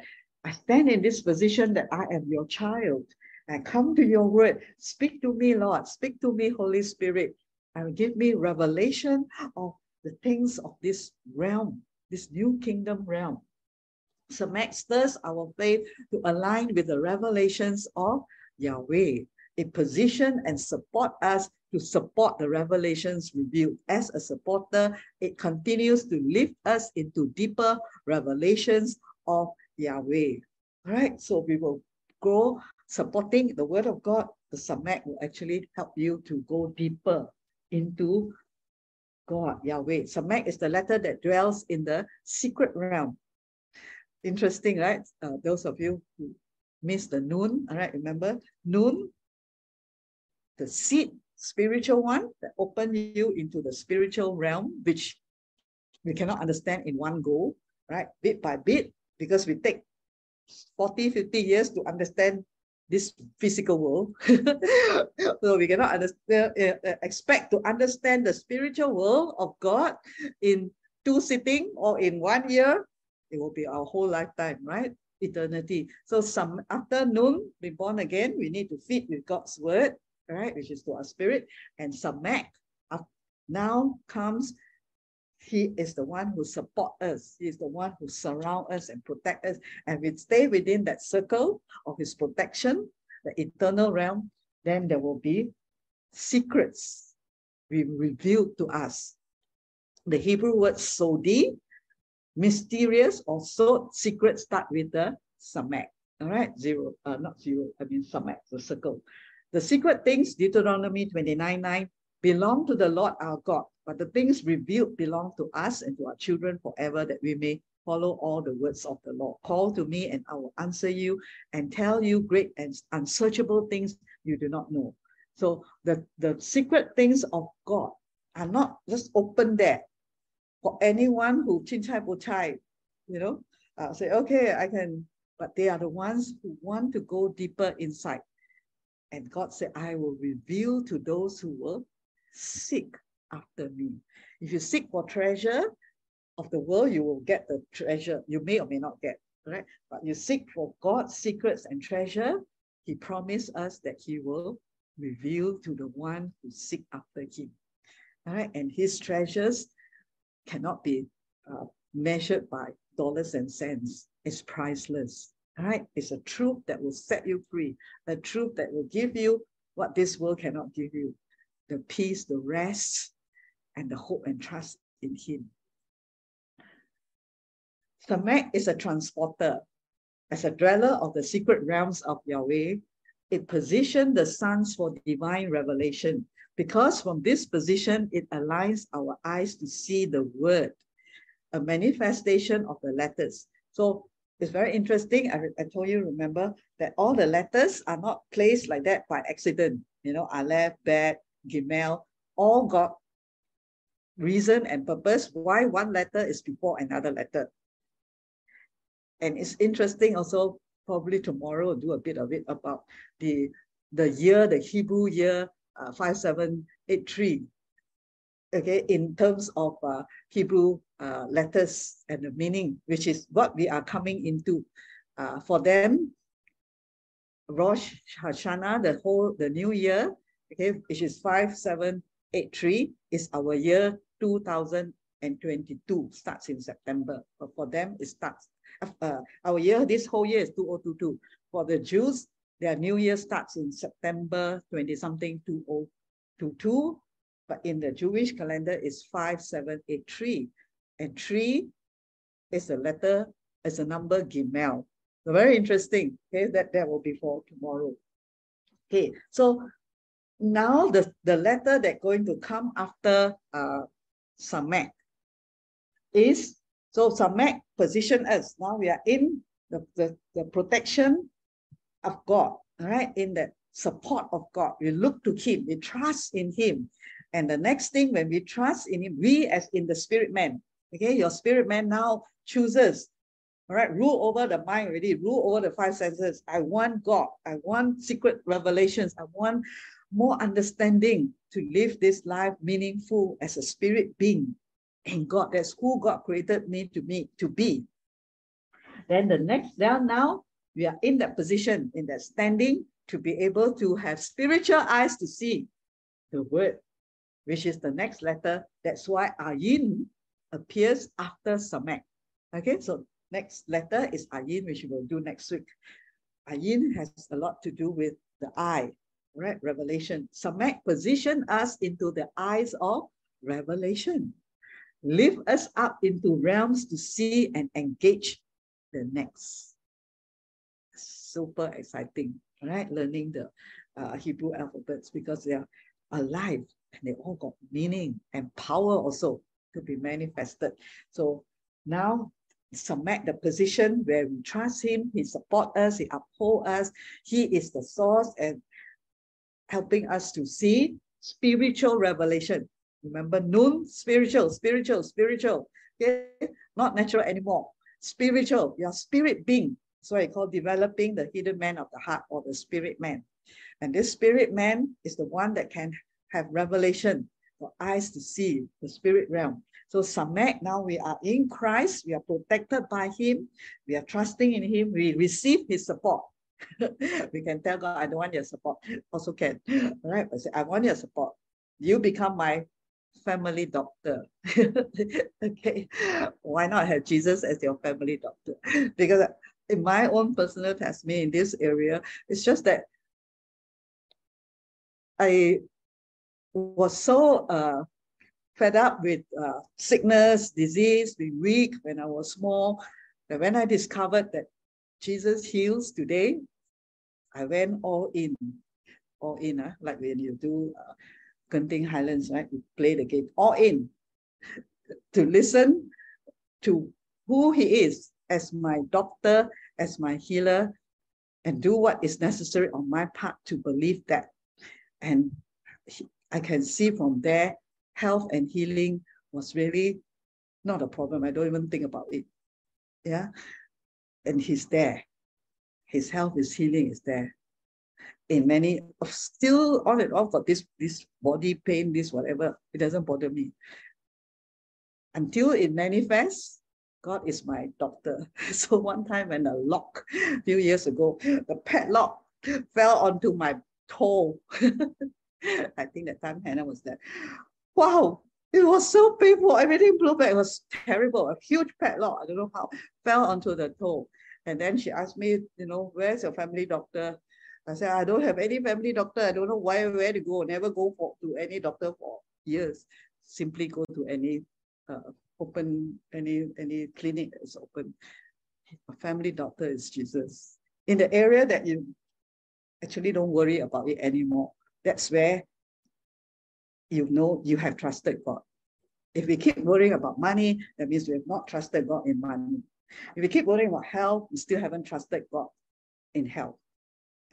I stand in this position that I am your child. I come to your word. Speak to me, Lord. Speak to me, Holy Spirit. And give me revelation of the things of this realm, this new kingdom realm. So stirs our faith to align with the revelations of Yahweh. It position and support us to support the revelations revealed. As a supporter, it continues to lift us into deeper revelations of Yahweh. All right, so we will grow supporting the word of God. The Samek will actually help you to go deeper into God, Yahweh. Samek is the letter that dwells in the secret realm. Interesting, right? Uh, those of you who Miss the noon. All right, remember noon, the seed, spiritual one that open you into the spiritual realm, which we cannot understand in one go, right? Bit by bit, because we take 40, 50 years to understand this physical world. so we cannot understand, uh, uh, expect to understand the spiritual world of God in two sitting or in one year. It will be our whole lifetime, right? eternity. So some after noon, be born again, we need to feed with God's word, right, which is to our spirit, and samek. Now comes he is the one who support us. He is the one who surround us and protect us. And we stay within that circle of his protection, the eternal realm, then there will be secrets be revealed to us. The Hebrew word sodi, mysterious, also secret start with the samek. All right, zero, uh, not zero, I mean samek, the circle. The secret things, Deuteronomy 29 9, belong to the Lord our God, but the things revealed belong to us and to our children forever that we may follow all the words of the Lord. Call to me and I will answer you and tell you great and unsearchable things you do not know. So the, the secret things of God are not just open there for anyone who chinchay chai, you know, uh, say, okay, I can, but they are the ones who want to go deeper inside. And God said, I will reveal to those who will seek after me. If you seek for treasure of the world, you will get the treasure. You may or may not get, right? But you seek for God's secrets and treasure, He promised us that He will reveal to the one who seek after Him. All right, and His treasures cannot be uh, measured by dollars and cents. It's priceless. Right, it's a truth that will set you free, a truth that will give you what this world cannot give you the peace, the rest, and the hope and trust in Him. Samek is a transporter. As a dweller of the secret realms of Yahweh, it positioned the sons for divine revelation because from this position, it aligns our eyes to see the word, a manifestation of the letters. So it's very interesting. I, I told you, remember, that all the letters are not placed like that by accident. You know, Aleph, Bet, Gimel, all got reason and purpose why one letter is before another letter. And it's interesting also, probably tomorrow we'll do a bit of it about the, the year, the Hebrew year uh, 5783, okay, in terms of uh, Hebrew uh, letters and the meaning, which is what we are coming into. Uh, for them, Rosh Hashanah, the whole, the new year, okay, which is 5783, is our year 2022 starts in September. But for them, it starts. Uh, our year, this whole year is 2022. For the Jews, their new year starts in September 20 something 2022. But in the Jewish calendar, it's 5783. And three is a letter, is a number Gimel. So very interesting. Okay, that, that will be for tomorrow. Okay, so now the, the letter that going to come after uh, Samek is, so Samek position us. Now we are in the, the, the protection of God, all right, in the support of God. We look to Him, we trust in Him. And the next thing, when we trust in Him, we as in the spirit man, okay, your spirit man now chooses, all right, rule over the mind already, rule over the five senses. I want God, I want secret revelations, I want more understanding to live this life meaningful as a spirit being in God. That's who God created me to me to be. Then the next down now, we are in that position, in that standing, to be able to have spiritual eyes to see the word, which is the next letter. That's why Ayin appears after Samek. Okay, so next letter is Ayin, which we will do next week. Ayin has a lot to do with the eye, right? Revelation. Samek position us into the eyes of revelation. Lift us up into realms to see and engage the next. Super exciting, right? Learning the uh, Hebrew alphabets because they are alive and they all got meaning and power also to be manifested. So now samek the position where we trust him, he support us, he uphold us, he is the source and helping us to see spiritual revelation. Remember, noon, spiritual, spiritual, spiritual. Okay, not natural anymore. Spiritual, your spirit being. So I call developing the hidden man of the heart or the spirit man. And this spirit man is the one that can have revelation for eyes to see the spirit realm. So Samek, now we are in Christ, we are protected by him, we are trusting in him, we receive his support. we can tell God, I don't want your support. Also can. All right. I say, I want your support. You become my family doctor. okay. Why not have Jesus as your family doctor? Because in my own personal testimony in this area, it's just that I was so uh, fed up with uh, sickness, disease, being weak when I was small, that when I discovered that Jesus heals today, I went all in, all in, uh, like when you do uh, Genting Highlands, right? You play the game, all in, to listen to who he is as my doctor, as my healer, and do what is necessary on my part to believe that. And I can see from there, health and healing was really not a problem. I don't even think about it. Yeah. And he's there. His health, his healing is there. In many, still on and off, but this, this body pain, this whatever, it doesn't bother me. Until it manifests, God is my doctor. So one time when a lock, a few years ago, the padlock fell onto my toe. I think that time Hannah was there. Wow, it was so painful. Everything blew back. It was terrible. A huge padlock, I don't know how, fell onto the toe. And then she asked me, you know, where's your family doctor? I said, I don't have any family doctor. I don't know why, where to go. Never go for, to any doctor for years. Simply go to any uh, open, any, any clinic that is open. A family doctor is Jesus. In the area that you actually don't worry about it anymore. That's where you know you have trusted God. If we keep worrying about money, that means we have not trusted God in money. If we keep worrying about health, we still haven't trusted God in health.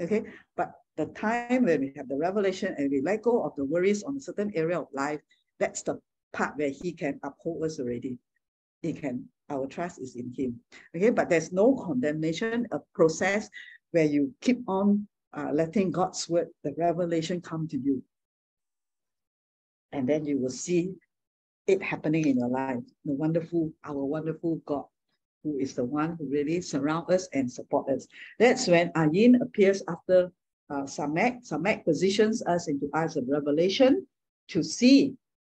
Okay, but the time when we have the revelation and we let go of the worries on a certain area of life, that's the part where He can uphold us already. He can, our trust is in Him. Okay, but there's no condemnation, a process where you keep on uh, letting God's word, the revelation come to you. And then you will see it happening in your life. The wonderful, our wonderful God, who is the one who really surround us and support us. That's when Ayin appears after uh, Samek. Samek positions us into eyes of revelation to see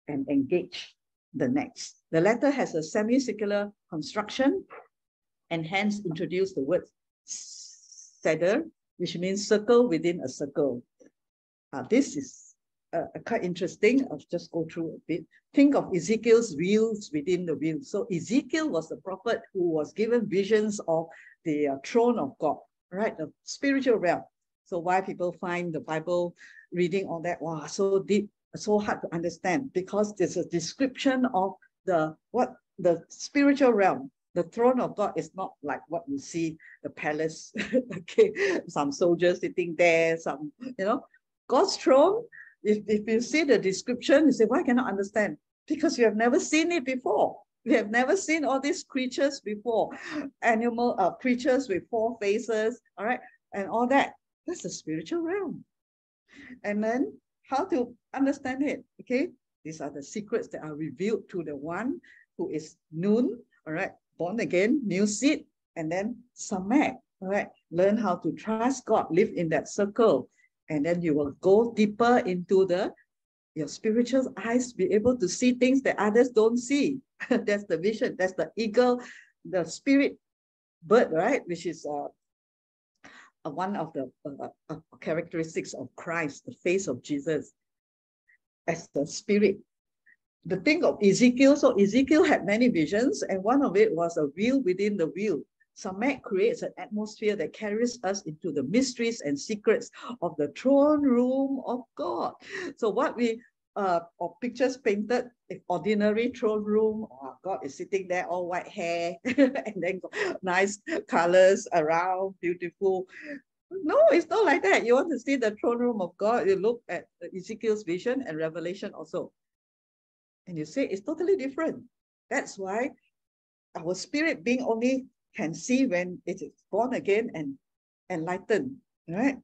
and engage the next. The letter has a semicircular construction and hence introduce the word seder, which means circle within a circle. Uh, this is uh, quite interesting. I'll just go through a bit. Think of Ezekiel's wheels within the wheels. So Ezekiel was the prophet who was given visions of the uh, throne of God, right? The spiritual realm. So why people find the Bible reading all that, wow, so deep, so hard to understand because there's a description of the what the spiritual realm the throne of God is not like what you see the palace, okay, some soldiers sitting there, some, you know, God's throne, if, if you see the description, you say, why cannot understand? Because you have never seen it before. You have never seen all these creatures before, animal uh, creatures with four faces, all right, and all that. That's the spiritual realm. And then how to understand it, okay? These are the secrets that are revealed to the one who is Nun, all right, born again, new seed, and then samek, all right? Learn how to trust God, live in that circle, and then you will go deeper into the your spiritual eyes, be able to see things that others don't see. That's the vision. That's the eagle, the spirit bird, right? Which is uh, uh one of the uh, characteristics of Christ, the face of Jesus as the spirit the thing of Ezekiel, so Ezekiel had many visions, and one of it was a wheel within the wheel. Samek creates an atmosphere that carries us into the mysteries and secrets of the throne room of God. So what we uh, or pictures painted in ordinary throne room. Oh, God is sitting there, all white hair, and then nice colors around, beautiful. No, it's not like that. You want to see the throne room of God, you look at Ezekiel's vision and Revelation also. And you say it's totally different. That's why our spirit being only can see when it is born again and enlightened, right?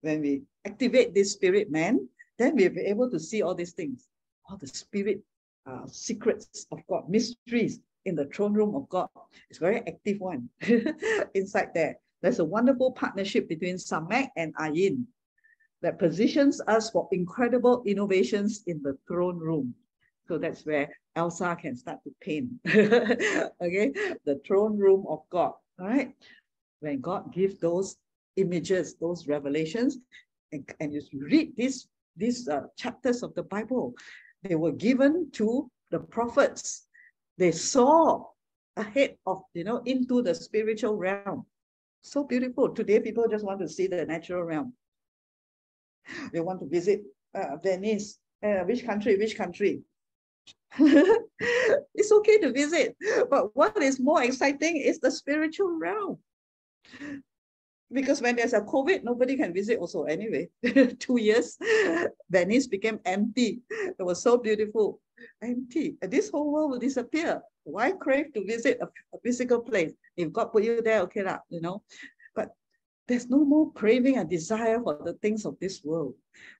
When we activate this spirit man, then we'll be able to see all these things. all the spirit uh, secrets of God, mysteries in the throne room of God. It's very active one inside there. There's a wonderful partnership between Samek and Ayin that positions us for incredible innovations in the throne room. So that's where Elsa can start to paint. okay, the throne room of God. All right. When God gives those images, those revelations, and, and you read these, these uh, chapters of the Bible, they were given to the prophets. They saw ahead of, you know, into the spiritual realm. So beautiful. Today, people just want to see the natural realm. They want to visit uh, Venice. Uh, which country? Which country? it's okay to visit, but what is more exciting is the spiritual realm. Because when there's a COVID, nobody can visit also anyway. Two years, Venice became empty. It was so beautiful, empty. This whole world will disappear. Why crave to visit a, a physical place? If God put you there, okay, lah, you know. But there's no more craving and desire for the things of this world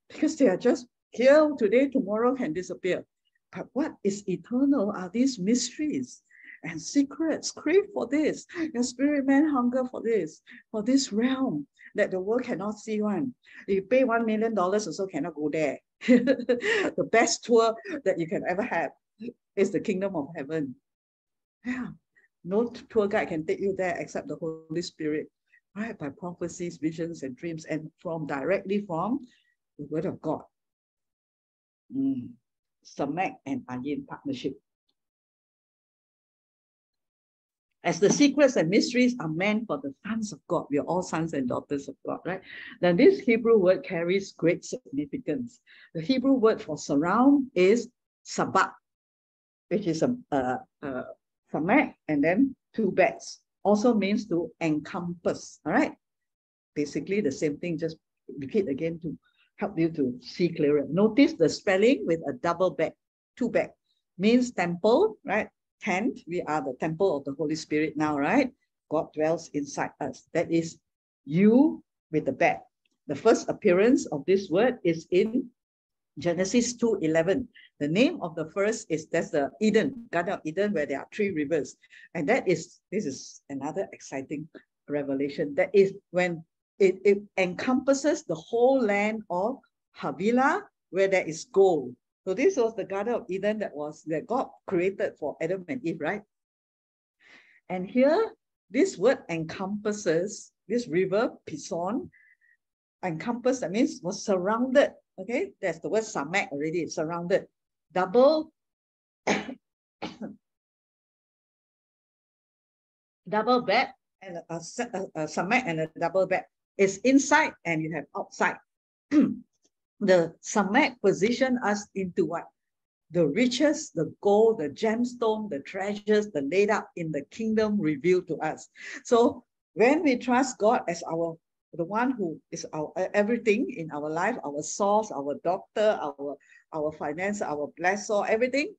because they are just here today, tomorrow can disappear. But what is eternal are these mysteries and secrets. Crave for this. Your spirit man hunger for this, for this realm that the world cannot see one. You pay one million dollars also cannot go there. the best tour that you can ever have is the kingdom of heaven. Yeah. No tour guide can take you there except the Holy Spirit, right? By prophecies, visions, and dreams, and from directly from the word of God. Mm. Samek and Ayin partnership. As the secrets and mysteries are meant for the sons of God, we are all sons and daughters of God, right? Then this Hebrew word carries great significance. The Hebrew word for surround is sabat, which is a, a, a samek and then two Bets. Also means to encompass, all right? Basically the same thing, just repeat again to help you to see clearer. Notice the spelling with a double back, two back, means temple, right? Tent, we are the temple of the Holy Spirit now, right? God dwells inside us. That is you with the back. The first appearance of this word is in Genesis 2.11. The name of the first is, that's the Eden, Garden of Eden, where there are three rivers. And that is, this is another exciting revelation. That is when it, it encompasses the whole land of Havilah, where there is gold. So this was the Garden of Eden that was that God created for Adam and Eve, right? And here, this word encompasses this river, Pison, encompass, that means was surrounded. Okay, that's the word samek already, surrounded. Double, double Bet and a, a, a, samek and a double Bet is inside and you have outside. the Samek position us into what? The riches, the gold, the gemstone, the treasures, the laid up in the kingdom revealed to us. So when we trust God as our the one who is our everything in our life, our source, our doctor, our our finance, our blessor, everything,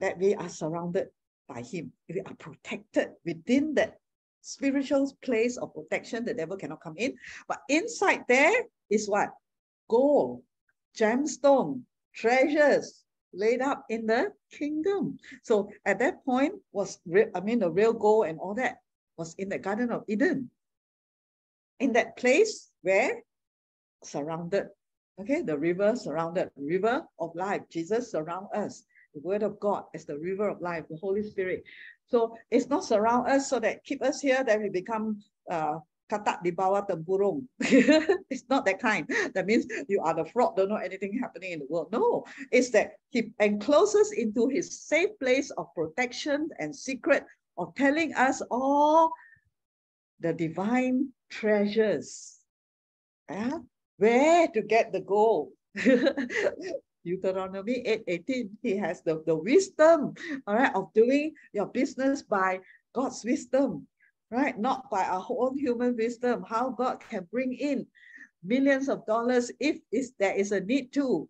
that we are surrounded by him. We are protected within that spiritual place of protection. The devil cannot come in. But inside there is what? Gold, gemstone, treasures laid up in the kingdom. So at that point was, I mean, the real gold and all that was in the Garden of Eden. In that place where surrounded, okay, the river surrounded, river of life. Jesus surround us. The word of God as the river of life, the Holy Spirit. So it's not surround us so that keep us here, that we become uh, katak di bawah tempurung. it's not that kind. That means you are the frog, don't know anything happening in the world. No, it's that he encloses into his safe place of protection and secret of telling us all the divine treasures. Yeah? Where to get the gold? Deuteronomy 8 18, he has the, the wisdom, all right, of doing your business by God's wisdom, right? Not by our own human wisdom, how God can bring in millions of dollars if is, there is a need to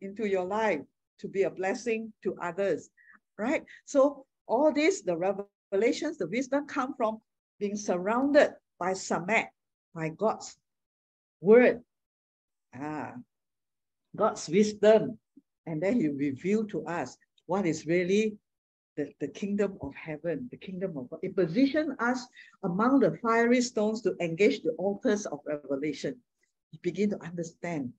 into your life to be a blessing to others, right? So all this, the revelations, the wisdom come from being surrounded by Samek, by God's word. Ah, God's wisdom, And then he revealed to us what is really the, the kingdom of heaven, the kingdom of God. It positioned us among the fiery stones to engage the altars of revelation. We begin to understand.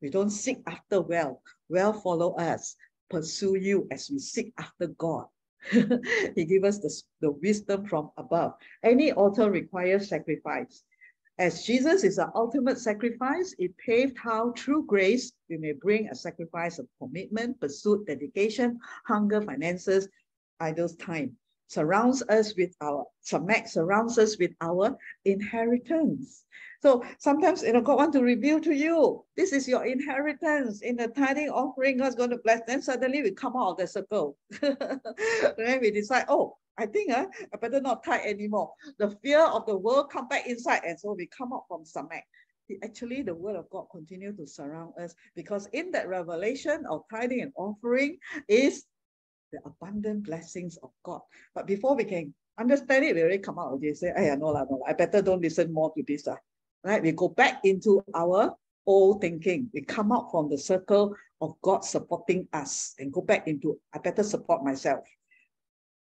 We don't seek after well. Well follow us. Pursue you as we seek after God. he gave us the, the wisdom from above. Any altar requires sacrifice. As Jesus is the ultimate sacrifice, it paved how through grace we may bring a sacrifice of commitment, pursuit, dedication, hunger, finances, idols, time. Surrounds us with our, Samek surrounds us with our inheritance. So sometimes, you know, God want to reveal to you, this is your inheritance in the tithing offering, God's going to bless. Then suddenly we come out of the circle. then we decide, oh, I think uh, I better not tithe anymore. The fear of the world come back inside. And so we come out from Samek. Actually, the word of God continue to surround us because in that revelation of tithing and offering is the abundant blessings of God. But before we can understand it, we already come out of this. Say, hey, no, la, no, la. I better don't listen more to this. Uh right? We go back into our old thinking. We come out from the circle of God supporting us and go back into, I better support myself.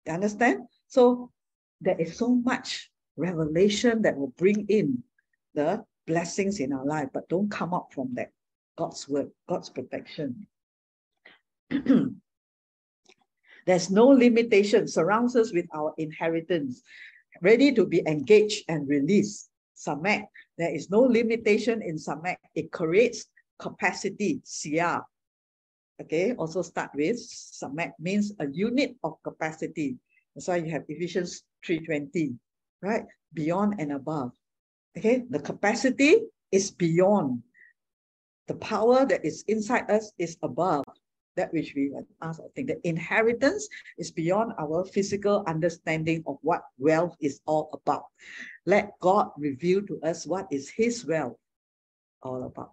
You understand? So there is so much revelation that will bring in the blessings in our life, but don't come up from that. God's word, God's protection. There's no limitation, surrounds us with our inheritance, ready to be engaged and released. Samek there is no limitation in Samek. It creates capacity, seah. Okay, also start with Samek means a unit of capacity. That's why you have Ephesians 3.20, right? Beyond and above. Okay, the capacity is beyond. The power that is inside us is above that which we ask I think the inheritance is beyond our physical understanding of what wealth is all about. Let God reveal to us what is his wealth all about.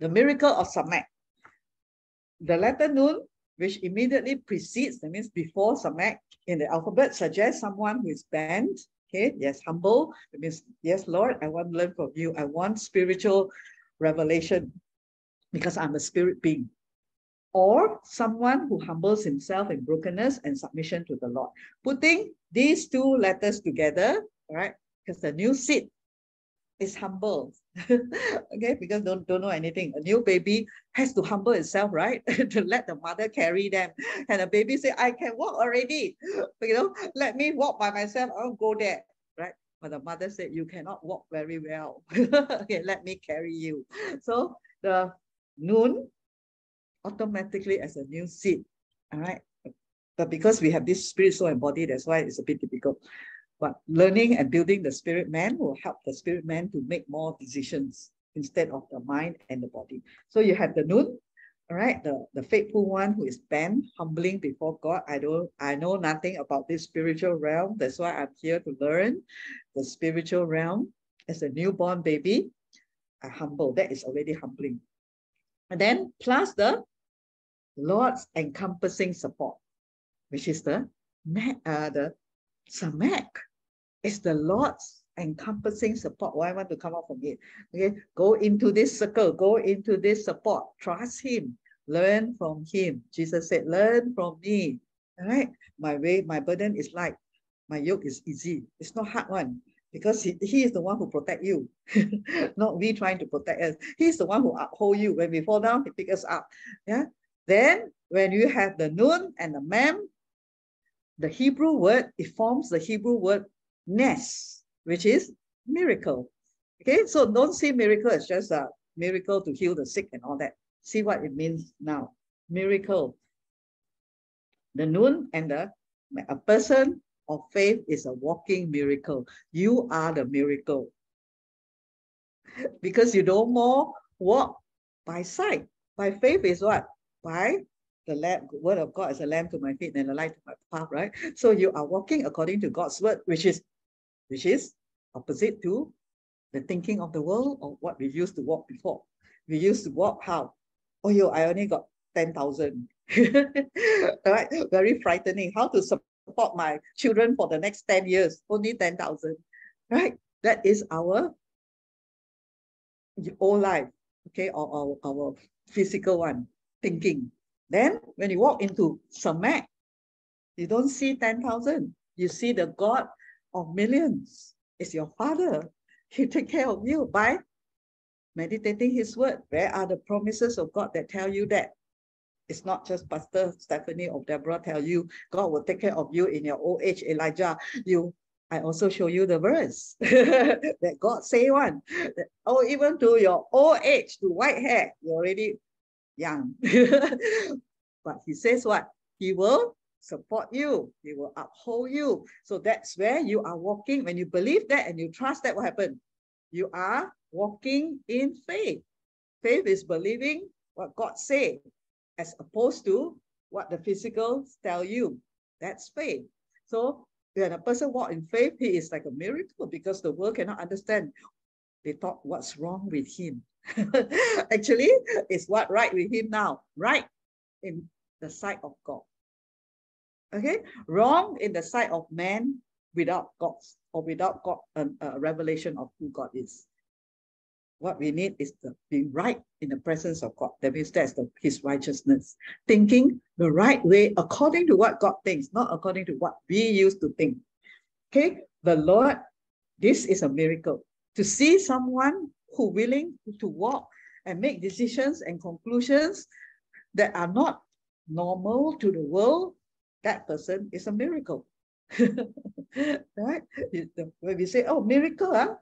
The miracle of Samak. The letter Nun, which immediately precedes, that means before Samak in the alphabet, suggests someone who is bent, okay, yes, humble. It means, yes, Lord, I want to learn from you. I want spiritual revelation because I'm a spirit being. Or someone who humbles himself in brokenness and submission to the Lord. Putting these two letters together, right? Because the new seed is humble. okay, because don't, don't know anything. A new baby has to humble itself, right? to let the mother carry them. And the baby say, I can walk already. you know, let me walk by myself. I'll go there. Right? But the mother said, you cannot walk very well. okay, let me carry you. So the Nun automatically as a new seed. All right. But because we have this spirit, soul, and body, that's why it's a bit difficult. But learning and building the spirit man will help the spirit man to make more decisions instead of the mind and the body. So you have the Nun, all right, the, the faithful one who is bent, humbling before God. I don't, I know nothing about this spiritual realm. That's why I'm here to learn the spiritual realm. As a newborn baby, I humble. That is already humbling. And then plus the Lord's encompassing support, which is the, uh, the Samek. It's the Lord's encompassing support. Why I want to come out from it? Okay, go into this circle, go into this support, trust Him, learn from Him. Jesus said, Learn from me. All right, my way, my burden is light, my yoke is easy. It's not hard one because he, he is the one who protect you, not we trying to protect us. He's the one who uphold you. When we fall down, he pick us up. Yeah. Then when you have the nun and the mem, the Hebrew word, it forms the Hebrew word nes, which is miracle. Okay, so don't see miracle as just a miracle to heal the sick and all that. See what it means now. Miracle. The nun and the a person of faith is a walking miracle. You are the miracle. because you don't more walk by sight. By faith is what? By the lamp, word of God is a lamp to my feet and a light to my path, right? So you are walking according to God's word, which is which is opposite to the thinking of the world or what we used to walk before. We used to walk how? Oh, yo, I only got 10,000. right? Very frightening. How to support my children for the next 10 years, only 10,000, right? That is our whole life. okay, or our, our physical one, thinking. Then when you walk into Samek, you don't see 10,000. You see the God of millions. It's your father. He take care of you by meditating his word. Where are the promises of God that tell you that? It's not just Pastor Stephanie or Deborah tell you God will take care of you in your old age, Elijah. You, I also show you the verse that God say one. That, oh, even to your old age, to white hair, you're already young. but he says what? He will support you. He will uphold you. So that's where you are walking. When you believe that and you trust that, what happened? You are walking in faith. Faith is believing what God say, as opposed to what the physical tell you. That's faith. So when a person walk in faith, he is like a miracle because the world cannot understand. They thought what's wrong with him. Actually, it's what right with him now, right in the sight of God. Okay, wrong in the sight of man without God or without God a, a revelation of who God is. What we need is to be right in the presence of God. That means that's the, his righteousness. Thinking the right way according to what God thinks, not according to what we used to think. Okay, the Lord, this is a miracle. To see someone who willing to walk and make decisions and conclusions that are not normal to the world, that person is a miracle. right? When we say, oh, miracle, huh?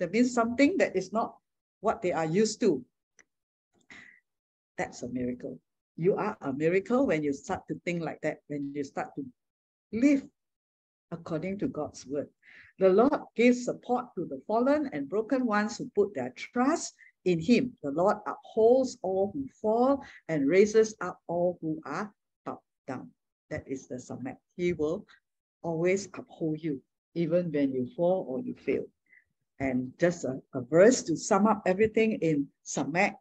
that means something that is not what they are used to. That's a miracle. You are a miracle when you start to think like that, when you start to live according to God's word. The Lord gives support to the fallen and broken ones who put their trust in him. The Lord upholds all who fall and raises up all who are bowed down. That is the Samek. He will always uphold you, even when you fall or you fail. And just a, a verse to sum up everything in Samek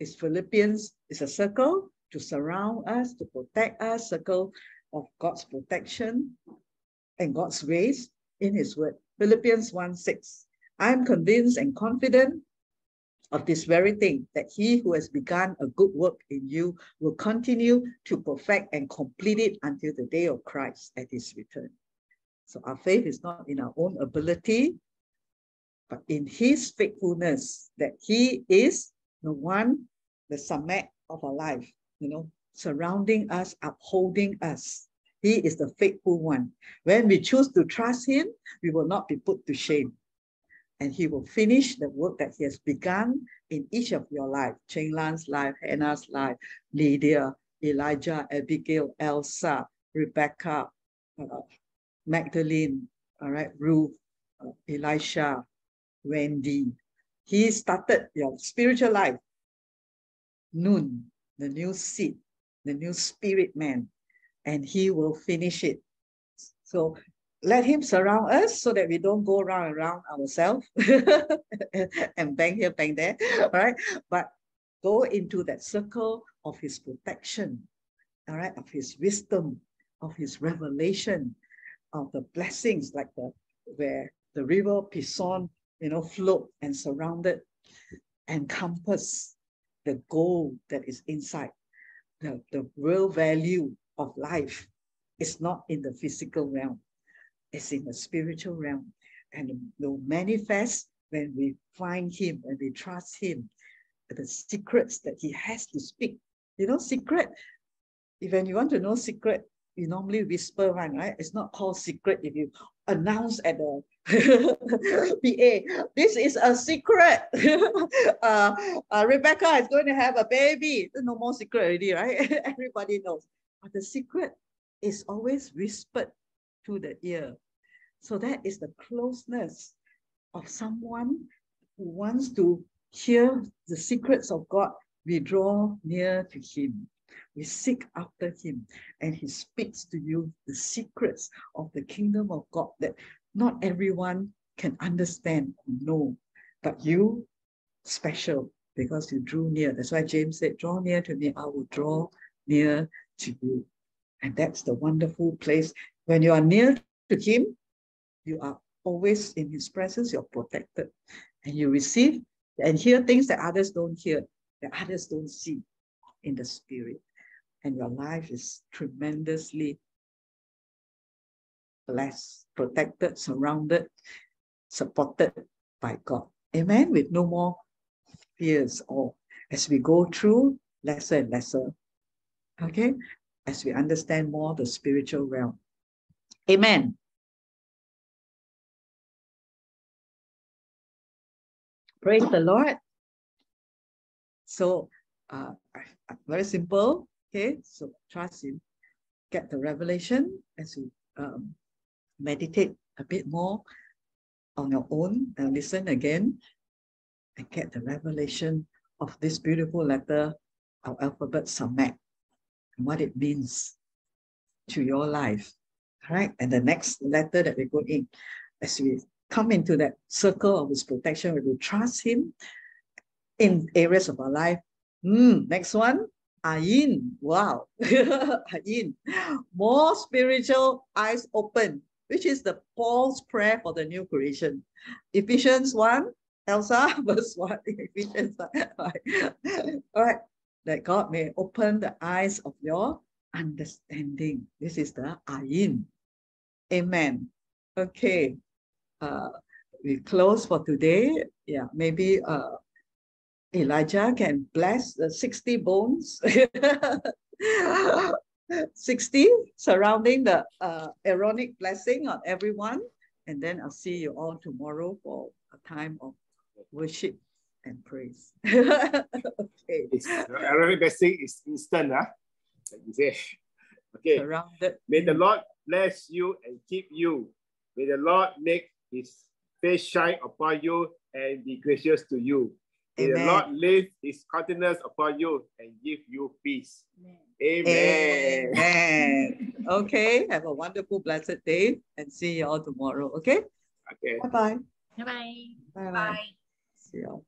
is Philippians, is a circle to surround us, to protect us, circle of God's protection and God's grace in his word. Philippians 1 6. I'm convinced and confident of this very thing, that he who has begun a good work in you will continue to perfect and complete it until the day of Christ at his return. So our faith is not in our own ability, but in his faithfulness, that he is the one, the Samek of our life, you know, surrounding us, upholding us. He is the faithful one. When we choose to trust him, we will not be put to shame. And he will finish the work that he has begun in each of your life. Cheng Lan's life, Hannah's life, Lydia, Elijah, Abigail, Elsa, Rebecca, uh, Magdalene, all right, Ruth, uh, Elisha, Wendy. He started your spiritual life. Nun, the new seed, the new spirit man and he will finish it. So let him surround us so that we don't go around and around ourselves and bang here, bang there, right? But go into that circle of his protection, all right, of his wisdom, of his revelation, of the blessings like the where the river Pison, you know, float and surrounded, encompass the goal that is inside, the, the real value of life is not in the physical realm, it's in the spiritual realm. And will manifest when we find Him and we trust Him, the secrets that He has to speak. You know, secret, when you want to know secret, you normally whisper one, right? It's not called secret if you announce at the PA, this is a secret. uh, uh, Rebecca is going to have a baby. No more secret already, right? Everybody knows. But the secret is always whispered to the ear. So that is the closeness of someone who wants to hear the secrets of God. We draw near to Him. We seek after Him, and He speaks to you the secrets of the kingdom of God that not everyone can understand or know, but you special because you drew near. That's why James said, Draw near to me, I will draw near to you. And that's the wonderful place. When you are near to Him, you are always in His presence, you're protected. And you receive and hear things that others don't hear. that others don't see in the spirit. And your life is tremendously blessed, protected, surrounded, supported by God. Amen. With no more fears or as we go through lesser and lesser. Okay. As we understand more the spiritual realm. Amen. Praise the Lord. So, uh, very simple. Okay, so trust Him, get the revelation as you um, meditate a bit more on your own and listen again and get the revelation of this beautiful letter of alphabet Samek and what it means to your life. All right, and the next letter that we go in as we come into that circle of his protection, we will trust him in areas of our life. Mm, next one, Ayin. Wow. Ayin. More spiritual eyes open, which is the Paul's prayer for the new creation. Ephesians 1, Elsa, verse 1. Ephesians 1. All right. That God may open the eyes of your understanding. This is the Ayin. Amen. Okay uh, we close for today. Yeah, maybe uh, Elijah can bless the 60 bones. 60 surrounding the uh, Aaronic blessing on everyone. And then I'll see you all tomorrow for a time of worship and praise. okay. Aaronic blessing is instant, huh? Like you say. Okay. Surrounded. May the Lord bless you and keep you. May the Lord make his face shine upon you and be gracious to you. May the Lord lift his countenance upon you and give you peace. Amen. Amen. okay. Have a wonderful, blessed day and see you all tomorrow. Okay. Okay. Bye-bye. Bye bye. Bye-bye. Bye. See you all.